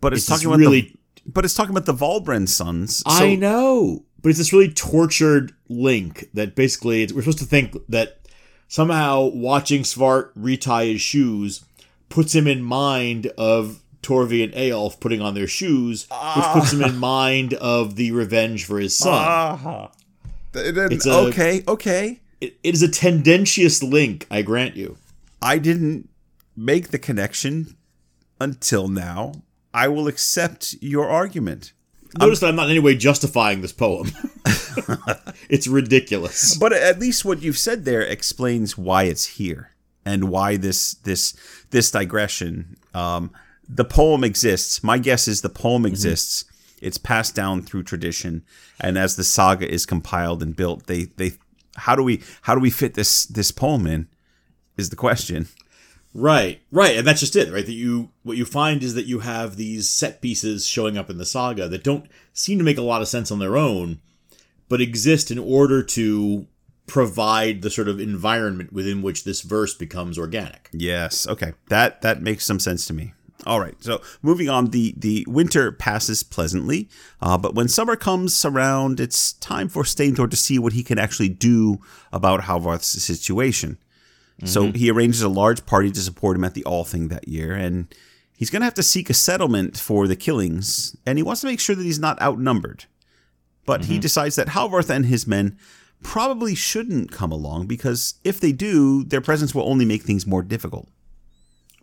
but it's, it's talking about really- the, but it's talking about the Valbrand sons. So, I know, but it's this really tortured link that basically it's, we're supposed to think that somehow watching Svart retie his shoes puts him in mind of Torvi and Eyjolf putting on their shoes, which puts him in mind of the revenge for his son. Ah. It's a- okay, okay. It, it is a tendentious link, I grant you. I didn't make the connection until now. I will accept your argument. Notice that I'm not in any way justifying this poem. it's ridiculous. But at least what you've said there explains why it's here and why this this this digression. Um, the poem exists. My guess is the poem exists. It's passed down through tradition, and as the saga is compiled and built, they they how do we how do we fit this this poem in? Is the question. Right, right, and that's just it, right? That you what you find is that you have these set pieces showing up in the saga that don't seem to make a lot of sense on their own, but exist in order to provide the sort of environment within which this verse becomes organic. Yes. Okay. That that makes some sense to me. All right. So moving on, the the winter passes pleasantly, uh, but when summer comes around, it's time for Steinthor to see what he can actually do about Halvarth's situation. So he arranges a large party to support him at the Althing that year, and he's going to have to seek a settlement for the killings, and he wants to make sure that he's not outnumbered. But he decides that Halvarth and his men probably shouldn't come along because if they do, their presence will only make things more difficult.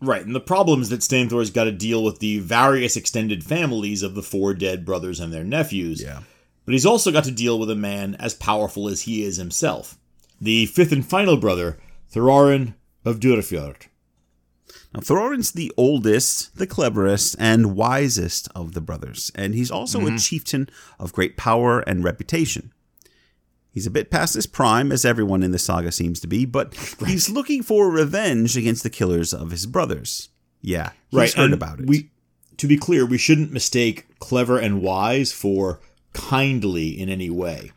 Right, and the problem is that Steinthor's got to deal with the various extended families of the four dead brothers and their nephews. Yeah. But he's also got to deal with a man as powerful as he is himself. The fifth and final brother, Thorarin of Durfjord. Now, Thorin's the oldest, the cleverest, and wisest of the brothers, and he's also a mm-hmm. chieftain of great power and reputation. He's a bit past his prime, as everyone in the saga seems to be, but he's looking for revenge against the killers of his brothers. Yeah, he's right, heard and about it. We, to be clear, we shouldn't mistake clever and wise for kindly in any way.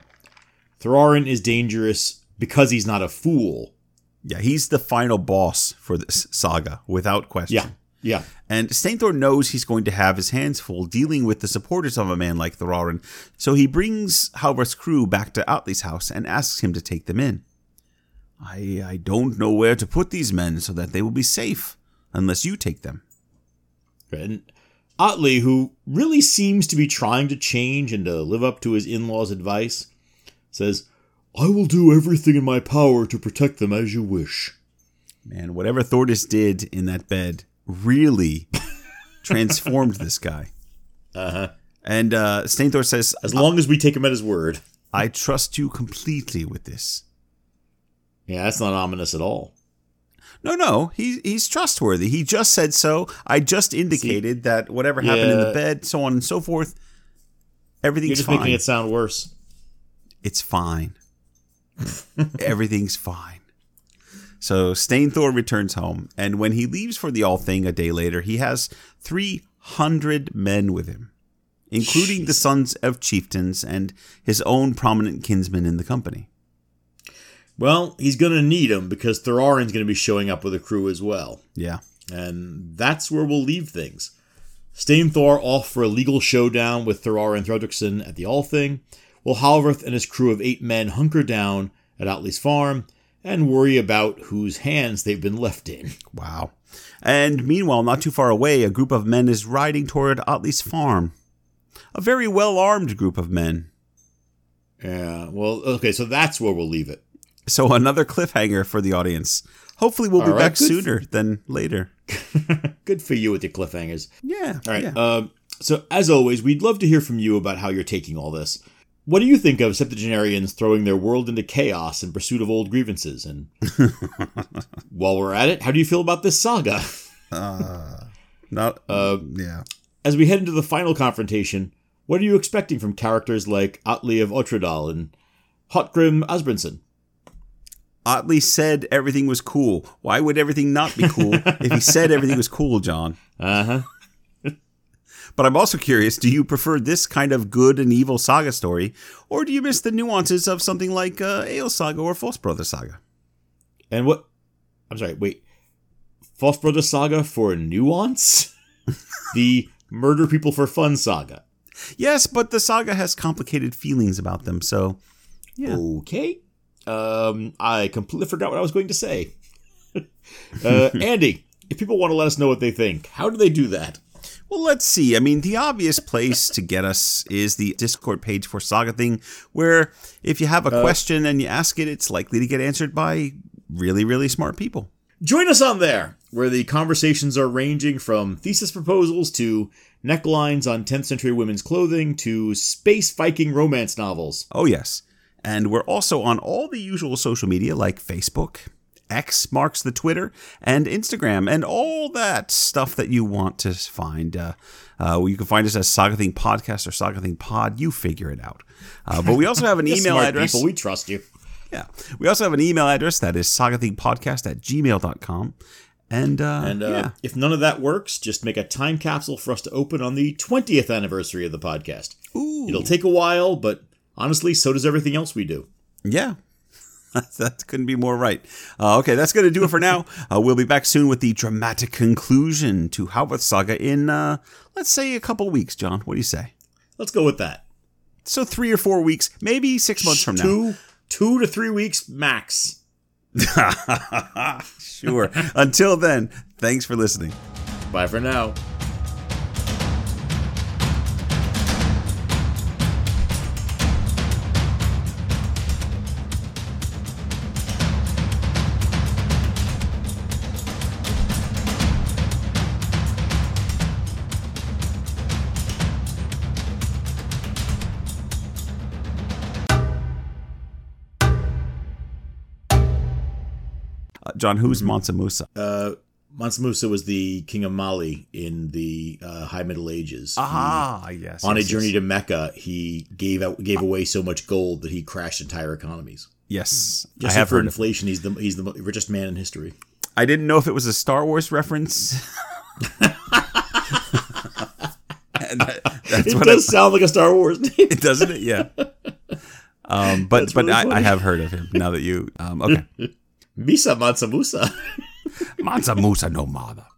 Thorarin is dangerous because he's not a fool. yeah, he's the final boss for this saga, without question. Yeah, yeah. And Steinthor knows he's going to have his hands full dealing with the supporters of a man like Thorarin, so he brings Halvar's crew back to Atli's house and asks him to take them in. I I don't know where to put these men so that they will be safe, unless you take them. And Atli, who really seems to be trying to change and to live up to his in law's advice, says, I will do everything in my power to protect them as you wish. Man, whatever Thordis did in that bed really transformed this guy. Uh-huh. And uh, Steinthor says, As long as we take him at his word. I trust you completely with this. Yeah, that's not ominous at all. No, no, he, he's trustworthy. He just said so. I just indicated that whatever happened in the bed, so on and so forth, You're everything's just fine. making it sound worse. It's fine. everything's fine. So Steinthor returns home, and when he leaves for the Althing a day later, he has 300 men with him. including the sons of chieftains and his own prominent kinsmen in the company. Well, he's going to need them because Thorarin's going to be showing up with a crew as well. Yeah. And that's where we'll leave things. Steinthor off for a legal showdown with Thorarin Thrudrickson at the Althing, while Halvarth and his crew of eight men hunker down at Atli's farm and worry about whose hands they've been left in. Wow. And meanwhile, not too far away, a group of men is riding toward Atli's farm. A very well armed group of men. Yeah, well, okay, so that's where we'll leave it. So another cliffhanger for the audience. Hopefully, we'll be All right, back sooner than later. Good for you with your cliffhangers. Yeah. All right. yeah. Um, so, as always, we'd love to hear from you about how you're taking all this. What do you think of septuagenarians throwing their world into chaos in pursuit of old grievances? And while we're at it, how do you feel about this saga? Not. Uh, yeah. As we head into the final confrontation, what are you expecting from characters like Atli of Otradal and Hotgrim Asbjornson? Atli said everything was cool. Why would everything not be cool if he said everything was cool, John? Uh huh. But I'm also curious do you prefer this kind of good and evil saga story, or do you miss the nuances of something like uh, Ale Saga or False Brother Saga? And what? I'm sorry. Wait. False Brother Saga for nuance? the Murder People for Fun saga. Yes, but the saga has complicated feelings about them, so yeah. Okay. Um, I completely forgot what I was going to say. uh, Andy, if people want to let us know what they think, how do they do that? Well, let's see. I mean, the obvious place to get us is the Discord page for Saga Thing, where if you have a uh, question and you ask it, it's likely to get answered by really, really smart people. Join us on there, where the conversations are ranging from thesis proposals to necklines on 10th century women's clothing to space Viking romance novels. Oh, yes. And we're also on all the usual social media like Facebook, X marks the Twitter, and Instagram, and all that stuff that you want to find. Uh, uh, you can find us as Saga Thing Podcast or Saga Thing Pod. You figure it out. Uh, but we also have an email address. People, we trust you. Yeah. We also have an email address that is sagathingpodcast at gmail.com. And, uh, And uh, yeah. if none of that works, just make a time capsule for us to open on the 20th anniversary of the podcast. Ooh. It'll take a while, but honestly, so does everything else we do. Yeah. that couldn't be more right. Uh, okay, that's going to do it for now. Uh, we'll be back soon with the dramatic conclusion to Halvarth Saga in, uh, let's say, a couple weeks, John. What do you say? Let's go with that. So, three or four weeks, maybe six months from now. two, two to three weeks max. sure. Until then, thanks for listening. Bye for now. John, who's Mansa Musa? Uh, Mansa Musa was the king of Mali in the uh, High Middle Ages. ah, yes. On yes, a journey yes. to Mecca, he gave out, gave away so much gold that he crashed entire economies. Yes, Just I have for heard inflation, he's the he's the richest man in history. I didn't know if it was a Star Wars reference. And that- that's It what does sound like a Star Wars name. it doesn't it? Yeah. Um, but That's but really I, I have heard of him now that you um, okay. Misa Mansa Musa. Mansa Musa no mother.